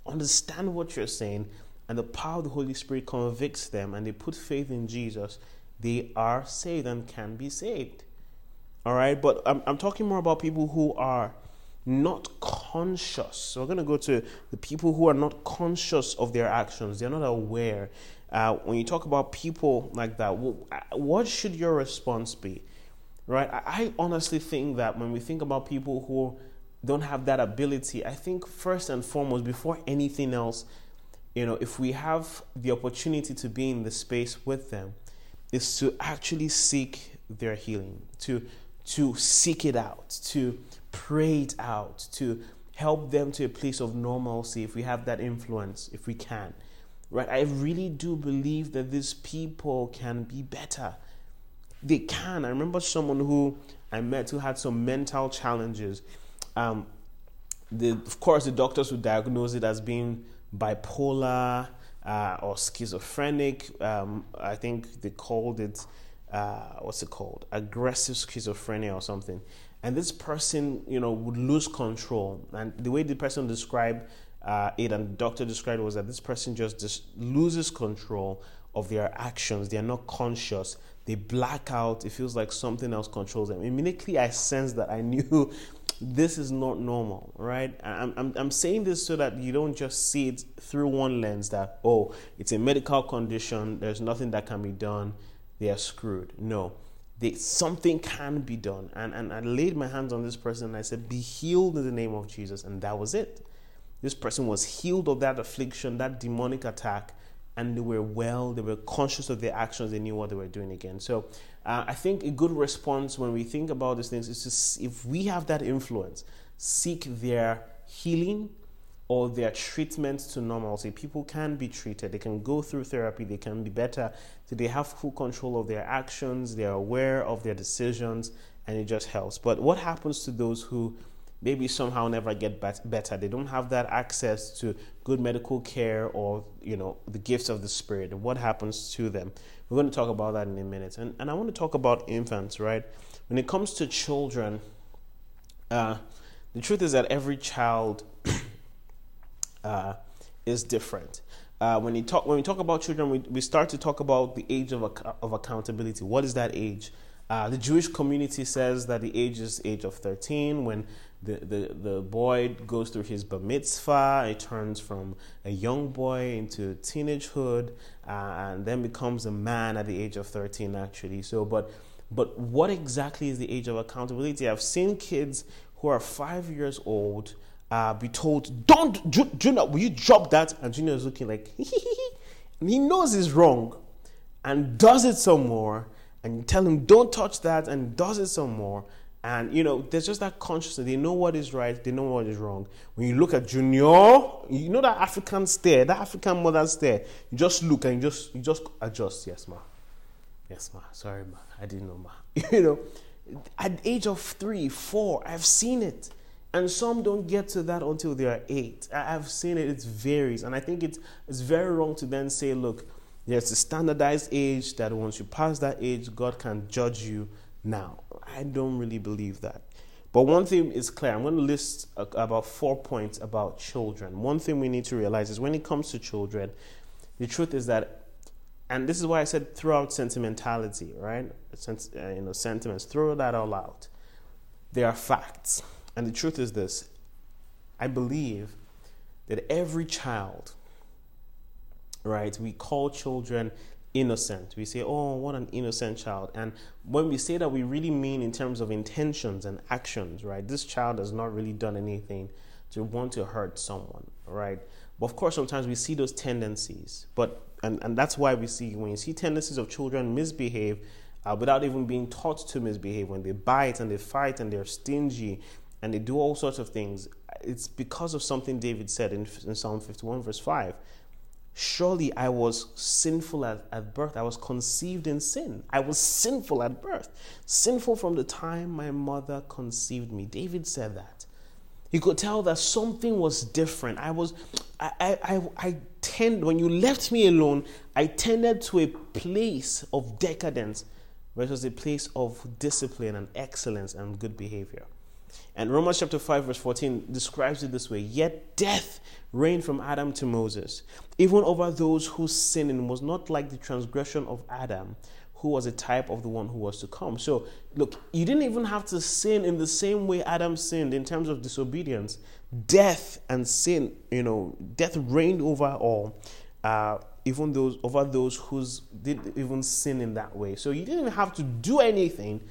understand what you're saying and the power of the Holy Spirit convicts them and they put faith in Jesus, they are saved and can be saved. All right, but I'm, I'm talking more about people who are not conscious. So we're going to go to the people who are not conscious of their actions, they're not aware. Uh, when you talk about people like that, what should your response be? Right? I honestly think that when we think about people who don't have that ability, I think first and foremost, before anything else, you know, if we have the opportunity to be in the space with them, is to actually seek their healing, to to seek it out, to pray it out, to help them to a place of normalcy if we have that influence, if we can. Right? I really do believe that these people can be better. They can. I remember someone who I met who had some mental challenges. Um, the, of course, the doctors would diagnose it as being bipolar uh, or schizophrenic. Um, I think they called it, uh, what's it called? Aggressive schizophrenia or something. And this person, you know, would lose control. And the way the person described uh, it and the doctor described it was that this person just, just loses control of their actions. They are not conscious. They black out. It feels like something else controls them. Immediately, I sensed that I [LAUGHS] knew this is not normal, right? I'm, I'm, I'm saying this so that you don't just see it through one lens that, oh, it's a medical condition, there's nothing that can be done, they are screwed. No, they, something can be done. And, and I laid my hands on this person and I said, Be healed in the name of Jesus. And that was it. This person was healed of that affliction, that demonic attack, and they were well, they were conscious of their actions, they knew what they were doing again. So uh, I think a good response when we think about these things is to, if we have that influence, seek their healing or their treatment to normalcy. People can be treated, they can go through therapy, they can be better. So they have full control of their actions, they're aware of their decisions, and it just helps. But what happens to those who maybe somehow never get better. They don't have that access to good medical care or you know the gifts of the spirit. What happens to them? We're going to talk about that in a minute. And and I want to talk about infants, right? When it comes to children, uh, the truth is that every child [COUGHS] uh, is different. Uh, when, you talk, when we talk about children, we, we start to talk about the age of, of accountability. What is that age? Uh, the Jewish community says that the age is age of 13 when the, the, the boy goes through his bar mitzvah, he turns from a young boy into teenagehood, uh, and then becomes a man at the age of 13, actually. So, but But what exactly is the age of accountability? I've seen kids who are five years old uh, be told, "Don't, Junior, will you drop that?" And Junior is looking like and [LAUGHS] he knows he's wrong, and does it some more. And you tell him, "Don't touch that," and does it some more. And you know, there's just that consciousness. They know what is right, they know what is wrong. When you look at Junior, you know that African stare, that African mother stare. You just look and you just you just adjust. Yes, ma. Yes, ma. Sorry, ma. I didn't know, ma. [LAUGHS] you know, at age of three, four, I've seen it. And some don't get to that until they are eight. I've seen it, it varies. And I think it's, it's very wrong to then say, look, there's a standardized age that once you pass that age, God can judge you now. I don't really believe that. But one thing is clear. I'm going to list about four points about children. One thing we need to realize is when it comes to children, the truth is that, and this is why I said throughout sentimentality, right? Uh, you know, sentiments, throw that all out. They are facts. And the truth is this I believe that every child, right, we call children innocent. We say, oh, what an innocent child. And when we say that, we really mean in terms of intentions and actions, right? This child has not really done anything to want to hurt someone, right? But of course, sometimes we see those tendencies. But and, and that's why we see when you see tendencies of children misbehave uh, without even being taught to misbehave, when they bite and they fight and they're stingy and they do all sorts of things, it's because of something David said in, in Psalm 51, verse 5. Surely I was sinful at, at birth. I was conceived in sin. I was sinful at birth. Sinful from the time my mother conceived me. David said that. He could tell that something was different. I was, I, I, I, I tend, when you left me alone, I tended to a place of decadence versus a place of discipline and excellence and good behavior. And Romans chapter 5, verse 14 describes it this way Yet death reigned from Adam to Moses, even over those whose sinning was not like the transgression of Adam, who was a type of the one who was to come. So, look, you didn't even have to sin in the same way Adam sinned in terms of disobedience. Death and sin, you know, death reigned over all. Uh, even those over those who didn't even sin in that way. So you didn't have to do anything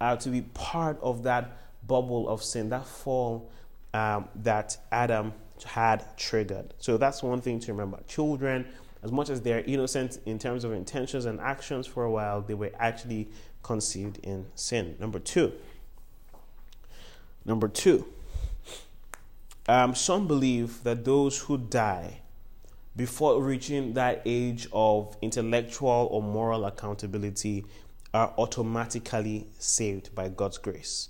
uh, to be part of that bubble of sin, that fall um, that Adam had triggered. So that's one thing to remember. Children, as much as they're innocent in terms of intentions and actions for a while, they were actually conceived in sin. Number two. Number two. Um, some believe that those who die before reaching that age of intellectual or moral accountability are automatically saved by God's grace.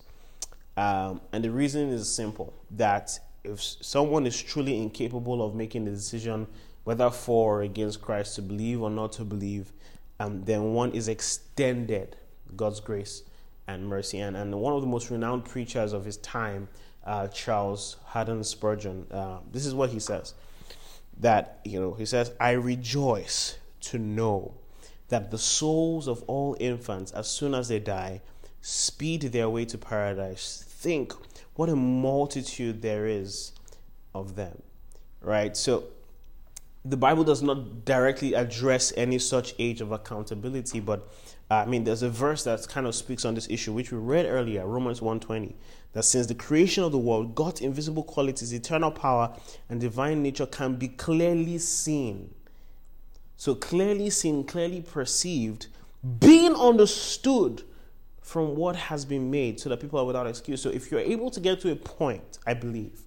Um, and the reason is simple that if someone is truly incapable of making the decision whether for or against Christ to believe or not to believe, um, then one is extended God's grace and mercy. And, and one of the most renowned preachers of his time, uh, Charles Haddon Spurgeon, uh, this is what he says that, you know, he says, I rejoice to know that the souls of all infants, as soon as they die, speed their way to paradise. Think what a multitude there is of them, right? So the Bible does not directly address any such age of accountability, but uh, I mean, there's a verse that kind of speaks on this issue, which we read earlier, Romans 1:20, that since the creation of the world, God's invisible qualities, eternal power, and divine nature can be clearly seen. So clearly seen, clearly perceived, being understood from what has been made so that people are without excuse. So if you're able to get to a point, I believe,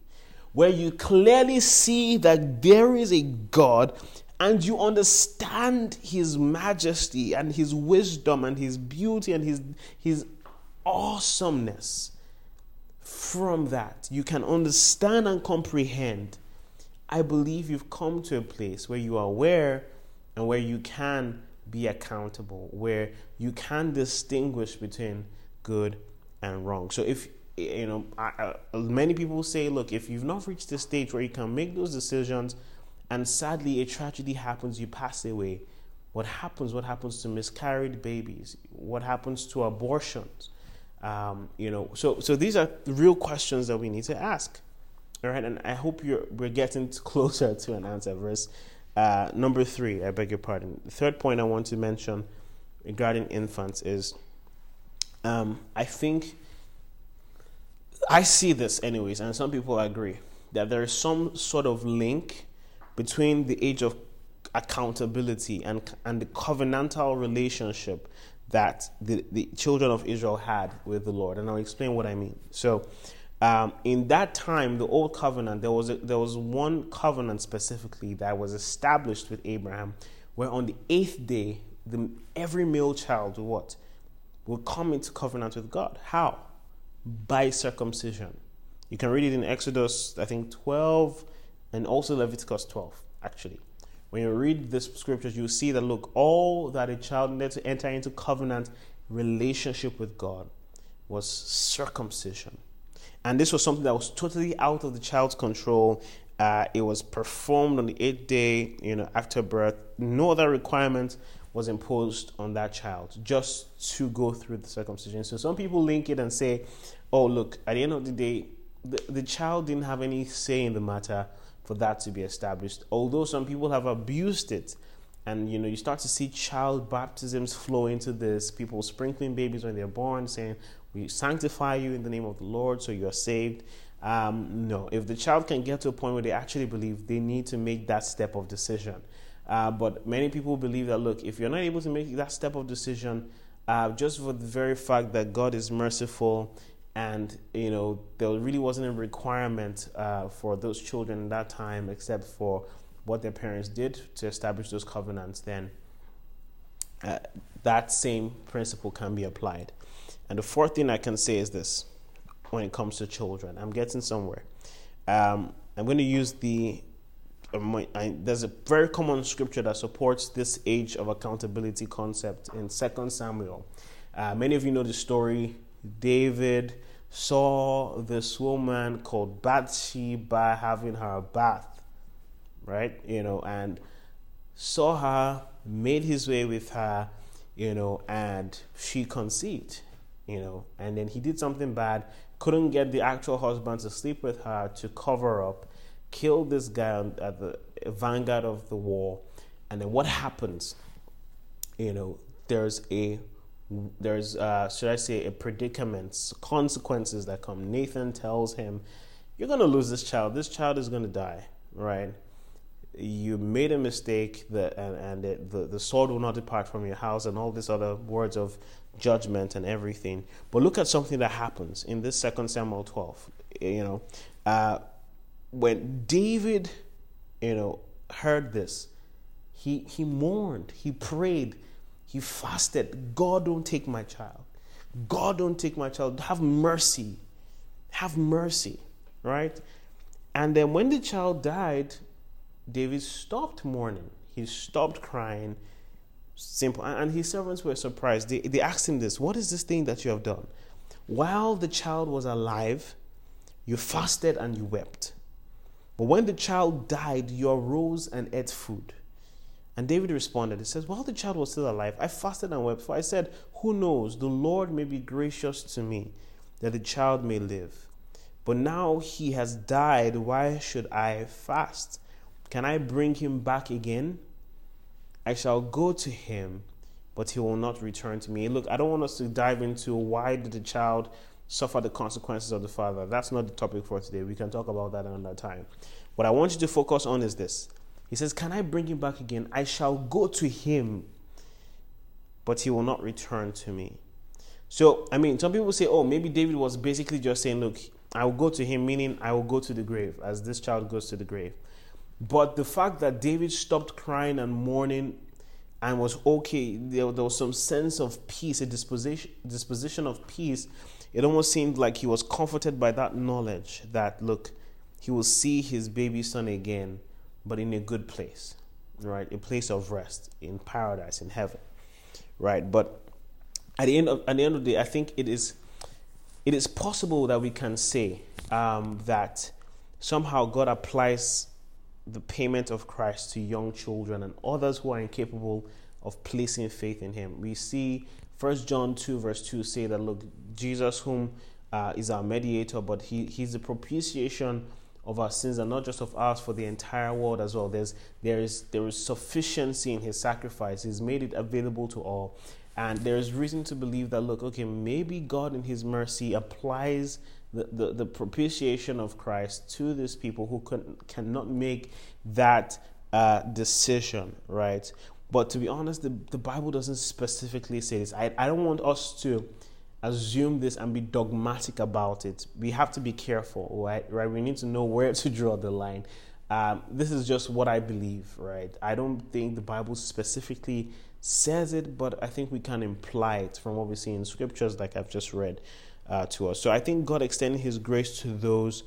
where you clearly see that there is a God and you understand his majesty and his wisdom and his beauty and his, his awesomeness, from that, you can understand and comprehend. I believe you've come to a place where you are aware and where you can be accountable, where you can distinguish between good and wrong. So if you know, I, many people say, look, if you've not reached the stage where you can make those decisions, and sadly a tragedy happens, you pass away. What happens? What happens to miscarried babies? What happens to abortions? Um, you know, so so these are real questions that we need to ask. All right, and I hope you're we're getting [LAUGHS] closer to an answer. Verse uh, number three, I beg your pardon. The third point I want to mention regarding infants is um, I think I see this, anyways, and some people agree that there is some sort of link between the age of accountability and and the covenantal relationship that the, the children of Israel had with the Lord. And I'll explain what I mean. So, um, in that time, the old covenant, there was a, there was one covenant specifically that was established with Abraham, where on the eighth day, the, every male child will what will come into covenant with God. How? By circumcision. You can read it in Exodus, I think, 12 and also Leviticus 12, actually. When you read the scriptures, you see that look, all that a child needed to enter into covenant relationship with God was circumcision. And this was something that was totally out of the child's control. Uh, it was performed on the eighth day, you know, after birth. No other requirement was imposed on that child just to go through the circumcision. So some people link it and say, oh, look, at the end of the day, the, the child didn't have any say in the matter for that to be established. Although some people have abused it, and you know, you start to see child baptisms flow into this, people sprinkling babies when they're born, saying, We sanctify you in the name of the Lord, so you are saved. Um, no, if the child can get to a point where they actually believe, they need to make that step of decision. Uh, but many people believe that, look, if you're not able to make that step of decision, uh, just for the very fact that God is merciful and you know there really wasn't a requirement uh, for those children in that time except for what their parents did to establish those covenants then uh, that same principle can be applied and the fourth thing i can say is this when it comes to children i'm getting somewhere um, i'm going to use the um, I, there's a very common scripture that supports this age of accountability concept in Second Samuel. Uh, many of you know the story. David saw this woman called Bathsheba having her bath, right? You know, and saw her, made his way with her, you know, and she conceived, you know, and then he did something bad, couldn't get the actual husband to sleep with her to cover up, killed this guy at the vanguard of the war, and then what happens? You know, there's a there's uh, should I say a predicament, consequences that come. Nathan tells him, "You're to lose this child. This child is to die." Right? You made a mistake, that and, and it, the the sword will not depart from your house, and all these other words of judgment and everything. But look at something that happens in this Second Samuel 12. You know, uh, when David, you know, heard this, he he mourned, he prayed he fasted. God, don't take my child. God, don't take my child. Have mercy. Have mercy. Right? And then when the child died, David stopped mourning. He stopped crying. Simple. And his servants were surprised. They, they asked him this What is this thing that you have done? While the child was alive, you fasted and you wept. But when the child died, you arose and ate food. And David responded, He says, While the child was still alive, I fasted and wept, for I said, Who knows, the Lord may be gracious to me, that the child may live. But now he has died, why should I fast? Can I bring him back again? I shall go to him, but he will not return to me. Look, I don't want us to dive into why did the child suffer the consequences of the father. That's not the topic for today. We can talk about that another time. What I want you to focus on is this he says, Can I bring him back again? I shall go to him, but he will not return to me. So, I mean, some people say, oh, maybe David was basically just saying, Look, I will go to him, meaning I will go to the grave, as this child goes to the grave. But the fact that David stopped crying and mourning and was okay, there, there was some sense of peace, a disposition, disposition of peace. It almost seemed like he was comforted by that knowledge that, look, he will see his baby son again but in a good place, right? A place of rest, in paradise, in heaven, right? But at the end of at the end of the day, I think it is it is possible that we can say um, that somehow God applies the payment of Christ to young children and others who are incapable of placing faith in Him. We see First John two verse two say that look, Jesus, whom uh, is our mediator, but he he's the propitiation of our sins and not just of ours for the entire world as well. There's there is there is sufficiency in his sacrifice. He's made it available to all. And there's reason to believe that, look, okay, maybe God in His mercy applies the, the, the propitiation of Christ to these people who can, cannot make that uh, decision, right? But to be honest, the, the Bible doesn't specifically say this. I, I don't want us to assume this and be dogmatic about it. We have to be careful, right? Right? We need to know where to draw the line. Um, this is just what I believe, right? I don't think the Bible specifically says it, but I think we can imply it from what we see in scriptures, like I've just read uh, to us. So I think God extending His grace to those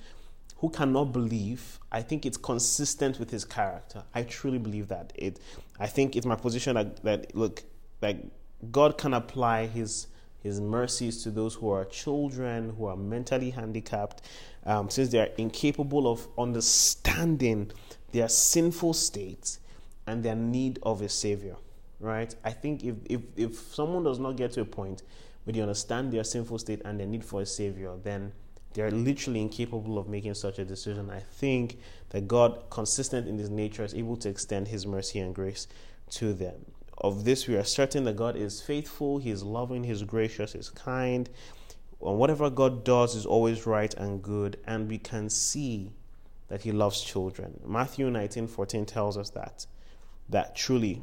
who cannot believe. I think it's consistent with His character. I truly believe that. It. I think it's my position that, that look, like God can apply His his mercies to those who are children, who are mentally handicapped, um, since they are incapable of understanding their sinful state and their need of a savior. Right? I think if, if, if someone does not get to a point where they understand their sinful state and their need for a savior, then they're literally incapable of making such a decision. I think that God, consistent in his nature, is able to extend his mercy and grace to them of this we are certain that God is faithful, He is loving, He is gracious, He is kind. And whatever God does is always right and good, and we can see that He loves children. Matthew 19 14 tells us that, that truly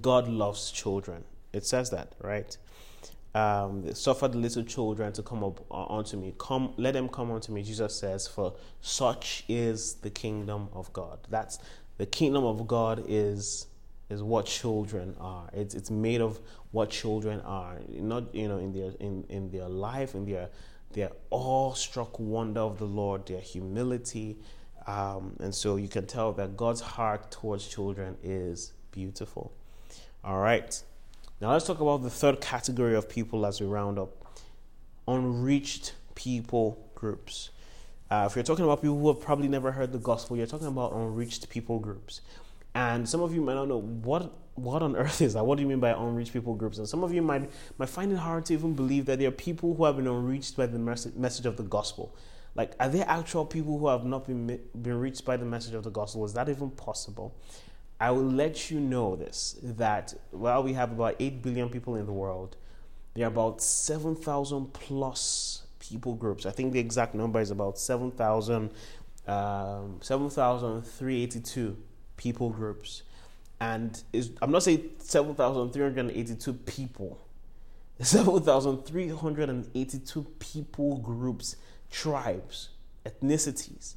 God loves children. It says that, right? Um, suffer the little children to come up uh, unto me. Come, let them come unto me. Jesus says, "For such is the kingdom of God." That's the kingdom of God is is what children are. It's it's made of what children are. Not you know in their in, in their life, in their their awestruck wonder of the Lord, their humility, um, and so you can tell that God's heart towards children is beautiful. All right, now let's talk about the third category of people as we round up: unreached people groups. Uh, if you're talking about people who have probably never heard the gospel, you're talking about unreached people groups. And some of you might not know what what on [LAUGHS] earth is that? What do you mean by unreached people groups? And some of you might might find it hard to even believe that there are people who have been unreached by the message of the gospel. Like, are there actual people who have not been been reached by the message of the gospel? Is that even possible? I will let you know this that while we have about eight billion people in the world, there are about seven thousand plus people groups. I think the exact number is about seven thousand um, seven thousand three eighty two people groups. And I'm not saying 7,382 people, [LAUGHS] 7,382 people groups, tribes, ethnicities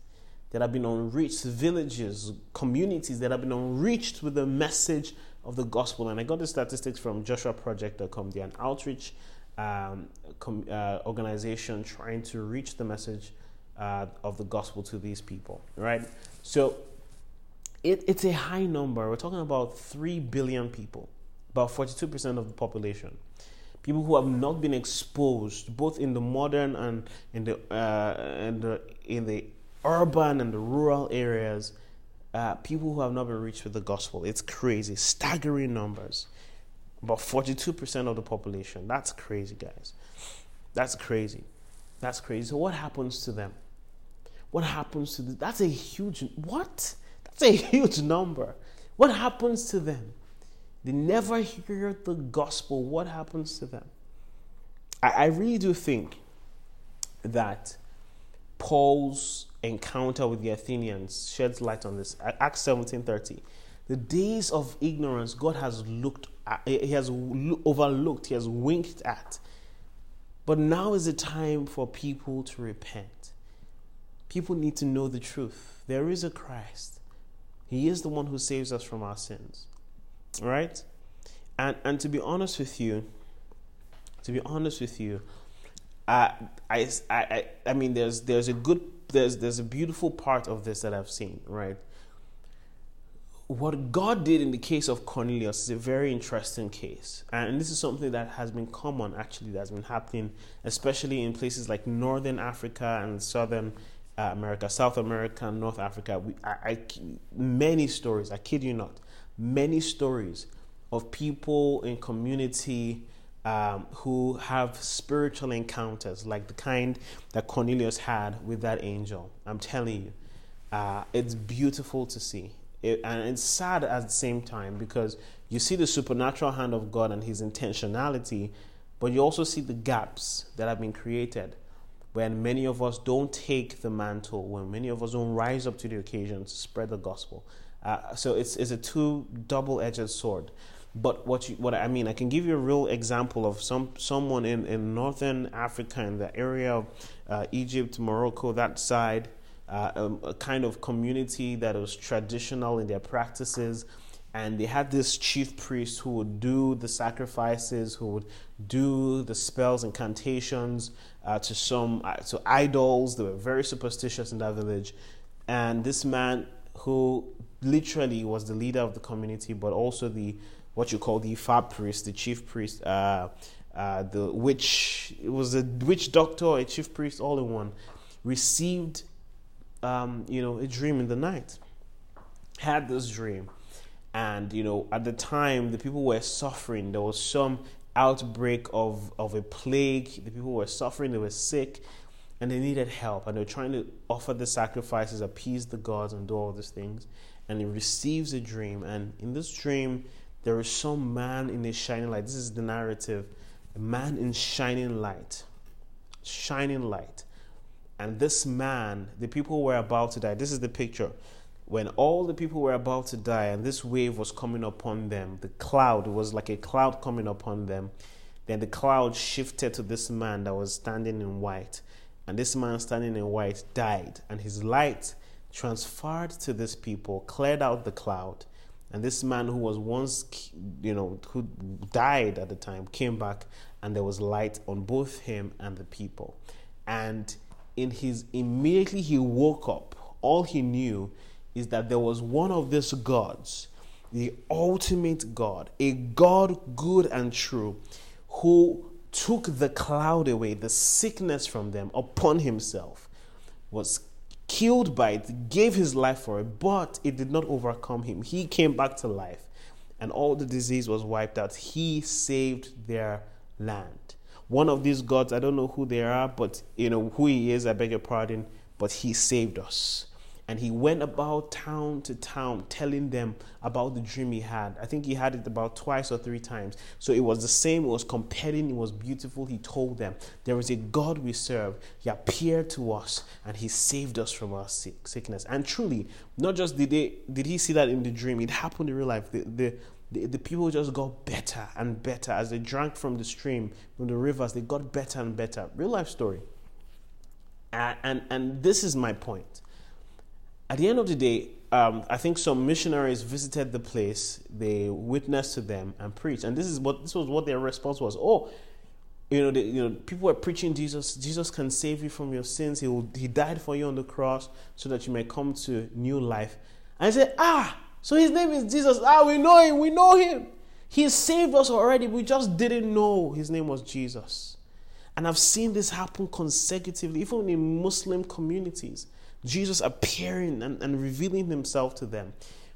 that have been unreached, villages, communities that have been unreached with the message of the gospel. And I got the statistics from JoshuaProject.com. They're an outreach um, com, uh, organization trying to reach the message uh, of the gospel to these people, right? So it, it's a high number. We're talking about 3 billion people, about 42% of the population. People who have not been exposed, both in the modern and in the, uh, the, in the urban and the rural areas, uh, people who have not been reached with the gospel. It's crazy, staggering numbers. About 42% of the population. That's crazy, guys. That's crazy. That's crazy. So, what happens to them? What happens to them? That's a huge. What? It's a huge number. What happens to them? They never hear the gospel. What happens to them? I, I really do think that Paul's encounter with the Athenians sheds light on this. Acts 17:30. The days of ignorance God has looked at, he has overlooked, he has winked at. But now is the time for people to repent. People need to know the truth. There is a Christ. He is the one who saves us from our sins. Right? And and to be honest with you, to be honest with you, I I I I mean there's there's a good there's there's a beautiful part of this that I've seen, right? What God did in the case of Cornelius is a very interesting case. And this is something that has been common actually that's been happening especially in places like northern Africa and southern uh, America, South America, North Africa. We, I, I, many stories, I kid you not, many stories of people in community um, who have spiritual encounters like the kind that Cornelius had with that angel. I'm telling you, uh, it's beautiful to see. it, and it's sad at the same time because you see the supernatural hand of God and His intentionality, but you also see the gaps that have been created when many of us don't take the mantle, when many of us don't rise up to the occasion to spread the gospel. Uh, so it's, it's a two double edged sword. But what you, what I mean, I can give you a real example of some someone in, in northern Africa, in the area of uh, Egypt, Morocco, that side, uh, um, a kind of community that was traditional in their practices, and they had this chief priest who would do the sacrifices, who would do the spells and cantations uh, to some uh, to idols. They were very superstitious in that village, and this man who literally was the leader of the community, but also the what you call the Ifa priest, the chief priest, uh, uh, the witch, it was a witch doctor, a chief priest, all in one, received, um, you know, a dream in the night. Had this dream, and you know, at the time, the people were suffering. There was some outbreak of of a plague. The people were suffering. They were sick, and they needed help. And they were trying to offer the sacrifices, appease the gods, and do all these things. And he receives a dream, and in this dream there is some man in a shining light. This is the narrative. A man in shining light. Shining light. And this man, the people were about to die. This is the picture. When all the people were about to die and this wave was coming upon them, the cloud was like a cloud coming upon them. Then the cloud shifted to this man that was standing in white. And this man standing in white died. And his light transferred to this people, cleared out the cloud and this man who was once, you know, who died at the time came back and there was light on both him and the people. And in his immediately he woke up, all he knew is that there was one of these gods, the ultimate God, a God good and true, who took the cloud away, the sickness from them upon himself, was killed by it, gave his life for it, but it did not overcome him. He came back to life, and all the disease was wiped out. He saved their land. One of these gods, I don't know who they are, but you know who he is, I beg your pardon, but he saved us and he went about town to town telling them about the dream he had. I think he had it about twice or three times. So it was the same, it was compelling, it was beautiful. He told them, There is a God we serve. He appeared to us and he saved us from our sick, sickness. And truly, not just did, they, did he see that in the dream, it happened in real life. The, the, the, the people just got better and better as they drank from the stream, from the rivers, they got better and better. Real life story. And, and, and this is my point at the end of the day, um, I think some missionaries visited the place, they witnessed to them and preached, and this is what this was what their response was. Oh, you know, you know, people were preaching Jesus. Jesus can save you from your sins. He will, he died for you on the cross so that you may come to new life. And I said, ah, so his name is Jesus. Ah, we know him. We know him. He saved us already. We just didn't know his name was Jesus. And I've seen this happen consecutively, even in Muslim communities. Jesus appearing and, and revealing himself to them.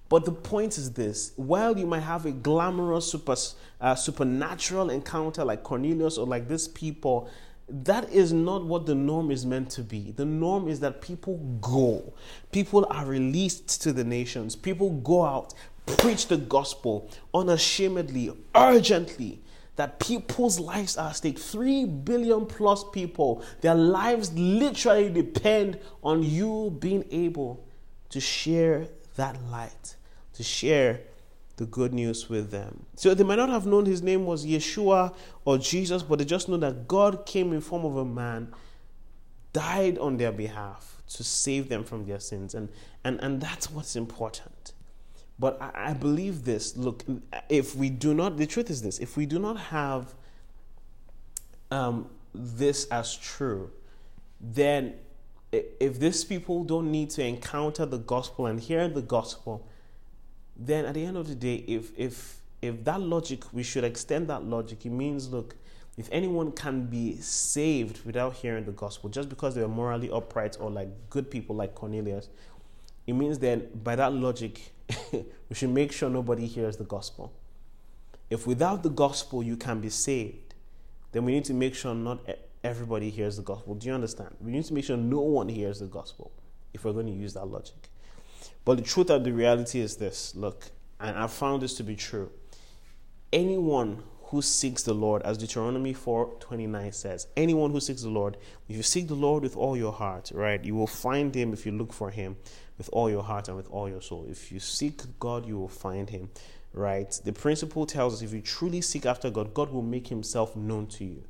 But the point is this while you might have a glamorous, super, uh, supernatural encounter like Cornelius or like these people, that is not what the norm is meant to be. The norm is that people go, people are released to the nations, people go out, preach the gospel unashamedly, urgently that people's lives are at stake. Three billion plus people, their lives literally depend on you being able to share that light, to share the good news with them. So they might not have known his name was Yeshua or Jesus, but they just know that God came in form of a man, died on their behalf to save them from their sins. And, and, and that's what's important. But I, I believe this. Look, if we do not, the truth is this: if we do not have um, this as true, then if these people don't need to encounter the gospel and hear the gospel, then at the end of the day, if if if that logic, we should extend that logic. It means, look, if anyone can be saved without hearing the gospel, just because they are morally upright or like good people like Cornelius, it means then by that logic, [LAUGHS] we should make sure nobody hears the gospel. If without the gospel you can be saved, then we need to make sure not everybody hears the gospel. Do you understand? We need to make sure no one hears the gospel if we're going to use that logic. But the truth of the reality is this look, and I found this to be true. Anyone who seeks the Lord, as Deuteronomy 4 29 says, anyone who seeks the Lord, if you seek the Lord with all your heart, right, you will find him if you look for him with all your heart and with all your soul. If you seek God, you will find him, right? The principle tells us if you truly seek after God, God will make himself known to you.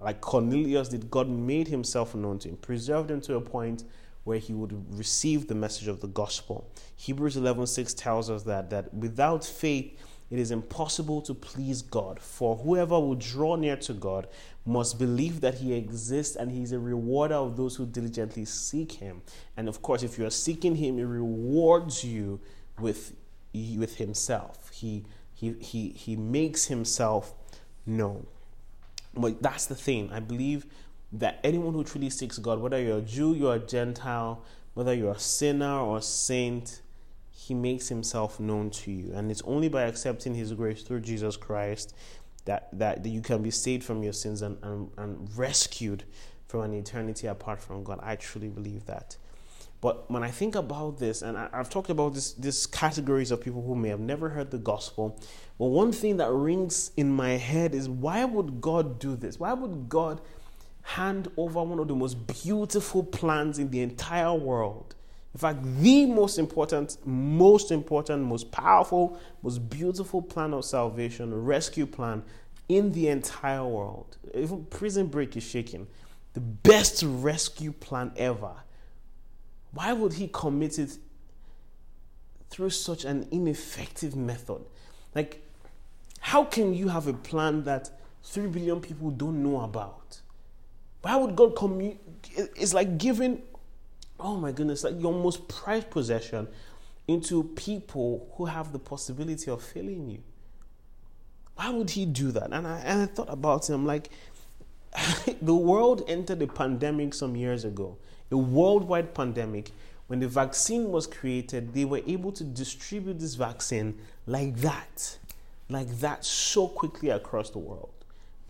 Like Cornelius did, God made himself known to him, preserved him to a point where he would receive the message of the gospel. Hebrews 11:6 tells us that that without faith it is impossible to please God, for whoever will draw near to God must believe that He exists and He is a rewarder of those who diligently seek Him. And of course, if you are seeking Him, He rewards you with, with Himself. He, he, he, he makes Himself known. But that's the thing. I believe that anyone who truly seeks God, whether you're a Jew, you're a Gentile, whether you're a sinner or a saint, he makes himself known to you. And it's only by accepting his grace through Jesus Christ that, that, that you can be saved from your sins and, and, and rescued from an eternity apart from God. I truly believe that. But when I think about this, and I, have talked about this, this categories of people who may have never heard the gospel, but one thing that rings in my head is why would God do this? Why would God hand over one of the most beautiful plans in the entire world. In fact, the most important, most important, most powerful, most beautiful plan of salvation, rescue plan in the entire world. Even Prison Break is shaking. The best rescue plan ever. Why would he commit it through such an ineffective method? Like, how can you have a plan that 3 billion people don't know about? Why would God commu- It's like giving, oh my goodness, like your most prized possession into people who have the possibility of failing you. Why would He do that? And I, and I thought about it. I'm like, [LAUGHS] the world entered a pandemic some years ago, a worldwide pandemic. When the vaccine was created, they were able to distribute this vaccine like that, like that, so quickly across the world.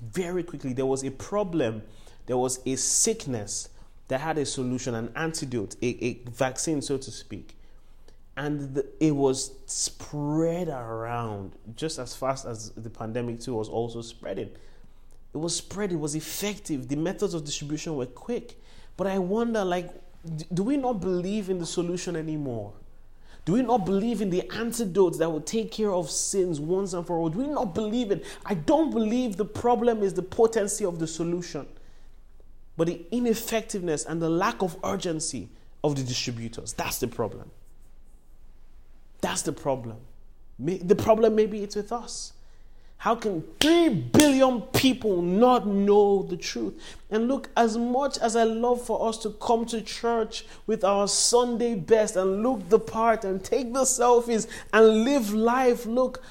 Very quickly. There was a problem there was a sickness that had a solution, an antidote, a, a vaccine, so to speak. And the, it was spread around just as fast as the pandemic too was also spreading. It was spread, it was effective. The methods of distribution were quick. But I wonder, like, do we not believe in the solution anymore? Do we not believe in the antidotes that will take care of sins once and for all? Do we not believe it? I don't believe the problem is the potency of the solution but the ineffectiveness and the lack of urgency of the distributors. That's the problem. That's the problem. The problem maybe it's with us. How can 3 billion people not know the truth? And look, as much as I love for us to come to church with our Sunday best and look the part and take the selfies and live life, look,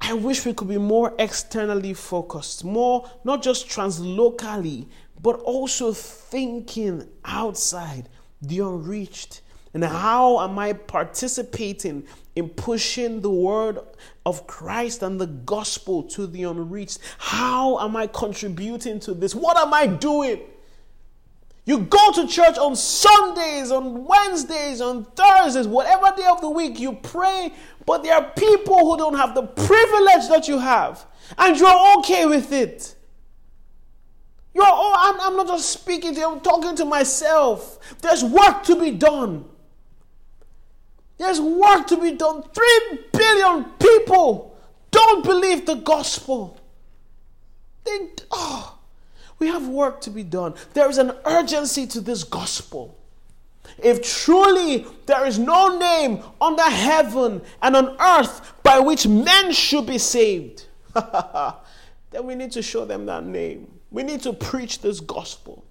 I wish we could be more externally focused, more not just translocally, but also thinking outside the unreached. And how am I participating in pushing the word of Christ and the gospel to the unreached? How am I contributing to this? What am I doing? You go to church on Sundays, on Wednesdays, on Thursdays, whatever day of the week, you pray, but there are people who don't have the privilege that you have, and you're okay with it. You're, oh, I'm, I'm not just speaking to you, I'm talking to myself. There's work to be done. There's work to be done. Three billion people don't believe the gospel. They, oh, we have work to be done. There is an urgency to this gospel. If truly there is no name under heaven and on earth by which men should be saved, [LAUGHS] then we need to show them that name. We need to preach this gospel.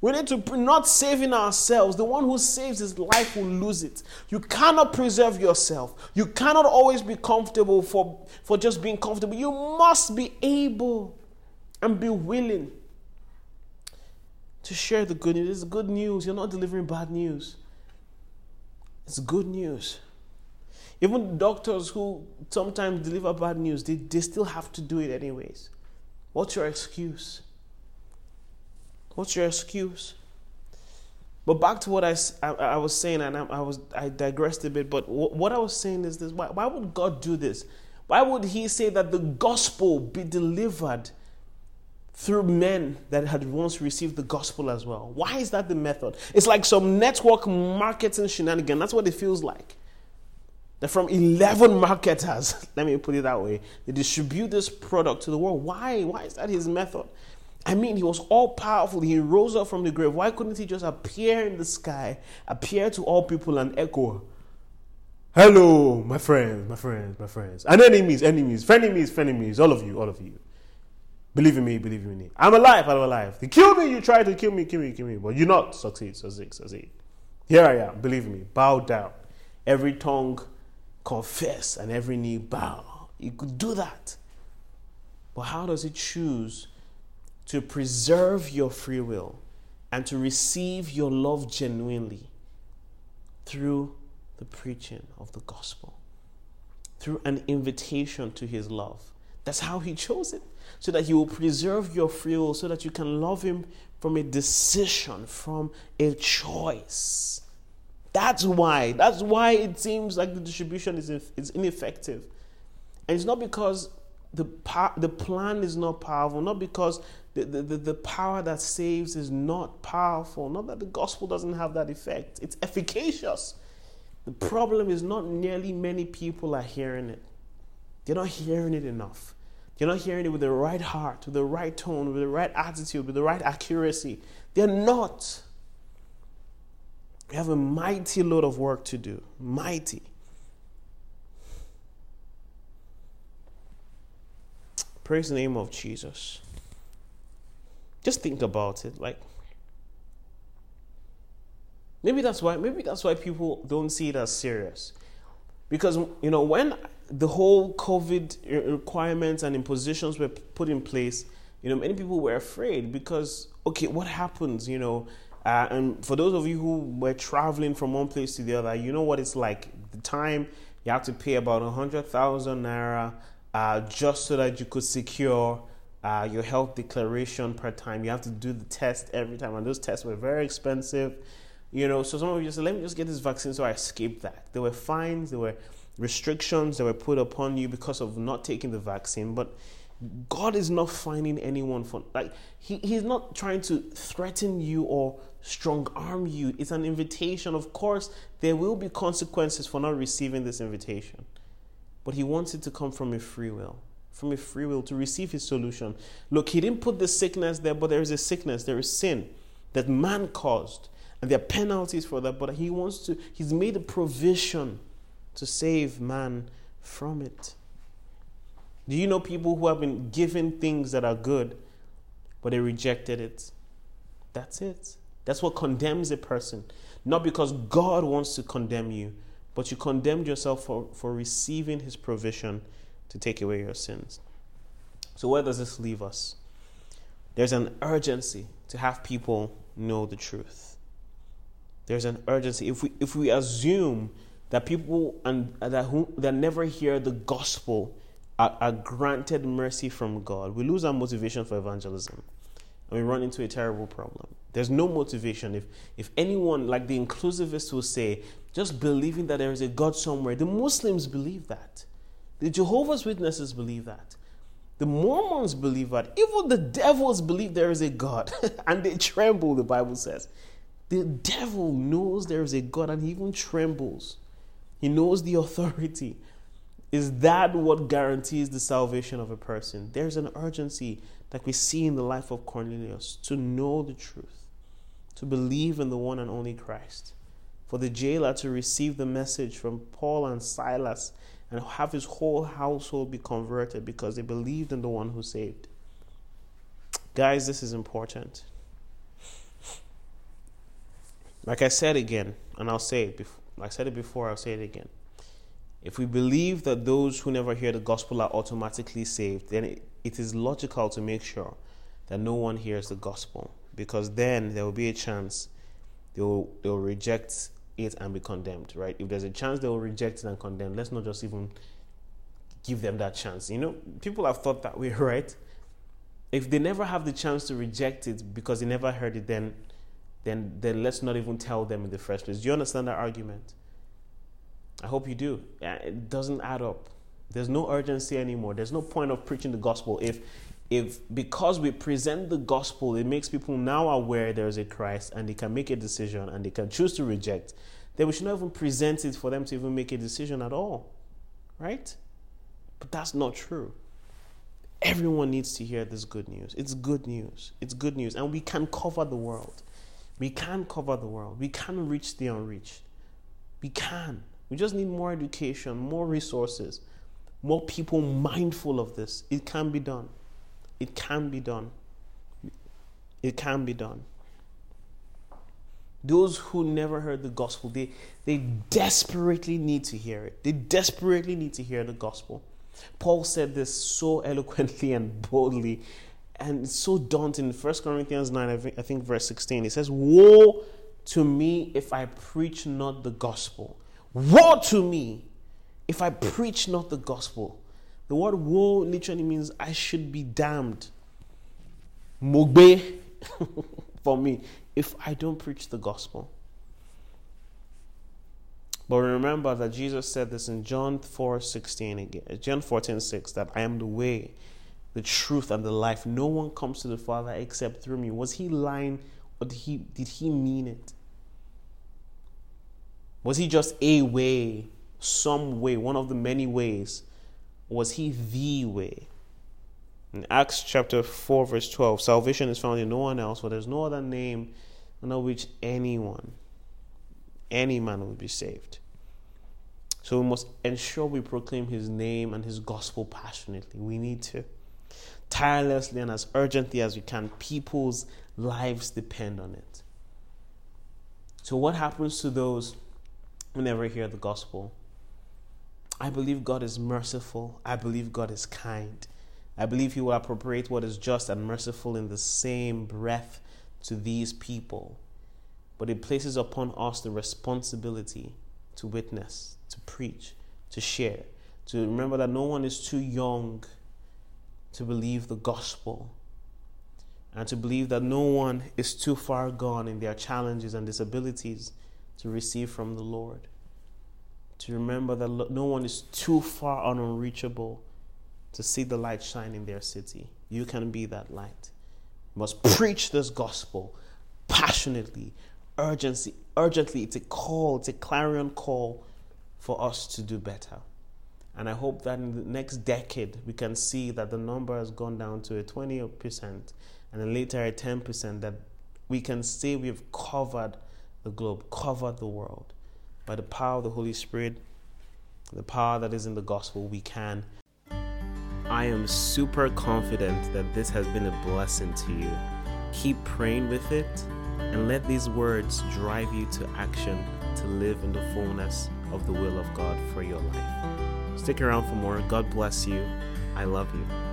We need to not saving ourselves. The one who saves his life will lose it. You cannot preserve yourself. You cannot always be comfortable for, for just being comfortable. You must be able and be willing to share the good news. It's good news. You're not delivering bad news. It's good news. Even doctors who sometimes deliver bad news, they, they still have to do it anyways. What's your excuse? What's your excuse? But back to what I, I, I was saying, and I, I, was I digressed a bit. But w- what I was saying is this: why, why would God do this? Why would He say that the gospel be delivered through men that had once received the gospel as well? Why is that the method? It's like some network marketing shenanigan. That's what it feels like. That from 11 marketers, [LAUGHS] let me put it that way, they distribute this product to the world. Why? Why is that his method? I mean, he was all powerful. He rose up from the grave. Why couldn't he just appear in the sky, appear to all people and echo, Hello, my friends, my friends, my friends, and enemies, enemies, frenemies, frenemies, all of you, all of you. Believe in me, believe in me. I'm alive, I'm alive. They kill me, you try to kill me, kill me, kill me, but you not succeed, succeed, succeed. Here I am, believe me. Bow down. Every tongue confess and every knee bow. You could do that. But how does he choose to preserve your free will and to receive your love genuinely through the preaching of the gospel, through an invitation to his love. That's how he chose it, so that he will preserve your free will, so that you can love him from a decision, from a choice. That's why. That's why it seems like the distribution is, is ineffective. And it's not because the, the plan is not powerful, not because the, the, the power that saves is not powerful, not that the gospel doesn't have that effect. It's efficacious. The problem is not nearly many people are hearing it. They're not hearing it enough. They're not hearing it with the right heart, with the right tone, with the right attitude, with the right accuracy. They're not. We have a mighty load of work to do. Mighty. Praise the name of Jesus. Just think about it. Like, maybe that's why. Maybe that's why people don't see it as serious. Because you know when the whole COVID requirements and impositions were put in place, you know many people were afraid because okay, what happens? You know, uh, and for those of you who were traveling from one place to the other, you know what it's like. The time you have to pay about a hundred thousand naira uh, just so that you could secure uh, your health declaration per time. You have to do the test every time, and those tests were very expensive. You know, so some of you said, "Let me just get this vaccine so I escape that." There were fines, there were restrictions that were put upon you because of not taking the vaccine, but God is not finding anyone for like he, he's not trying to threaten you or strong arm you. It's an invitation. Of course, there will be consequences for not receiving this invitation. But he wants it to come from a free will. From a free will to receive his solution. Look, he didn't put the sickness there, but there is a sickness, there is sin that man caused. And there are penalties for that, but he wants to, he's made a provision to save man from it. Do you know people who have been given things that are good, but they rejected it? That's it. That's what condemns a person. Not because God wants to condemn you, but you condemned yourself for, for receiving his provision to take away your sins. So, where does this leave us? There's an urgency to have people know the truth. There's an urgency. If we, if we assume that people and, that, who, that never hear the gospel are, are granted mercy from God, we lose our motivation for evangelism and we run into a terrible problem. There's no motivation. If, if anyone, like the inclusivists will say, just believing that there is a God somewhere, the Muslims believe that. The Jehovah's Witnesses believe that. The Mormons believe that. Even the devils believe there is a God. [LAUGHS] and they tremble, the Bible says. The devil knows there is a God and he even trembles. He knows the authority. Is that what guarantees the salvation of a person? There's an urgency that we see in the life of Cornelius to know the truth, to believe in the one and only Christ. For the jailer to receive the message from Paul and Silas and have his whole household be converted because they believed in the one who saved. Guys, this is important. Like I said again, and I'll say it before, I said it before, I'll say it again. If we believe that those who never hear the gospel are automatically saved, then it, it is logical to make sure that no one hears the gospel because then there will be a chance they'll they'll reject it and be condemned, right? If there's a chance they will reject it and condemn, let's not just even give them that chance. You know, people have thought that way, [LAUGHS] right? If they never have the chance to reject it because they never heard it, then then then let's not even tell them in the first place. Do you understand that argument? I hope you do. It doesn't add up. There's no urgency anymore. There's no point of preaching the gospel if if because we present the gospel, it makes people now aware there is a Christ and they can make a decision and they can choose to reject, then we should not even present it for them to even make a decision at all. Right? But that's not true. Everyone needs to hear this good news. It's good news. It's good news. And we can cover the world. We can cover the world. We can reach the unreached. We can. We just need more education, more resources, more people mindful of this. It can be done. It can be done. It can be done. Those who never heard the gospel, they, they desperately need to hear it. They desperately need to hear the gospel. Paul said this so eloquently and boldly and so daunting. 1 Corinthians 9, I think, I think verse 16, he says, Woe to me if I preach not the gospel. Woe to me if I preach not the gospel. The word woe literally means I should be damned. Mogbe [LAUGHS] for me if I don't preach the gospel. But remember that Jesus said this in John 4 16 again, uh, John 14 6, that I am the way, the truth, and the life. No one comes to the Father except through me. Was he lying or did he, did he mean it? Was he just a way, some way, one of the many ways? Was he the way? In Acts chapter 4, verse 12, salvation is found in no one else, for there's no other name under which anyone, any man will be saved. So we must ensure we proclaim his name and his gospel passionately. We need to. Tirelessly and as urgently as we can. People's lives depend on it. So, what happens to those who never hear the gospel? I believe God is merciful. I believe God is kind. I believe He will appropriate what is just and merciful in the same breath to these people. But it places upon us the responsibility to witness, to preach, to share, to remember that no one is too young to believe the gospel, and to believe that no one is too far gone in their challenges and disabilities to receive from the Lord. To remember that no one is too far and unreachable to see the light shine in their city. You can be that light. You must preach this gospel passionately, urgency, urgently. It's a call, it's a clarion call for us to do better. And I hope that in the next decade we can see that the number has gone down to a 20% and then later a 10%, that we can say we've covered the globe, covered the world. By the power of the Holy Spirit, the power that is in the gospel, we can. I am super confident that this has been a blessing to you. Keep praying with it and let these words drive you to action to live in the fullness of the will of God for your life. Stick around for more. God bless you. I love you.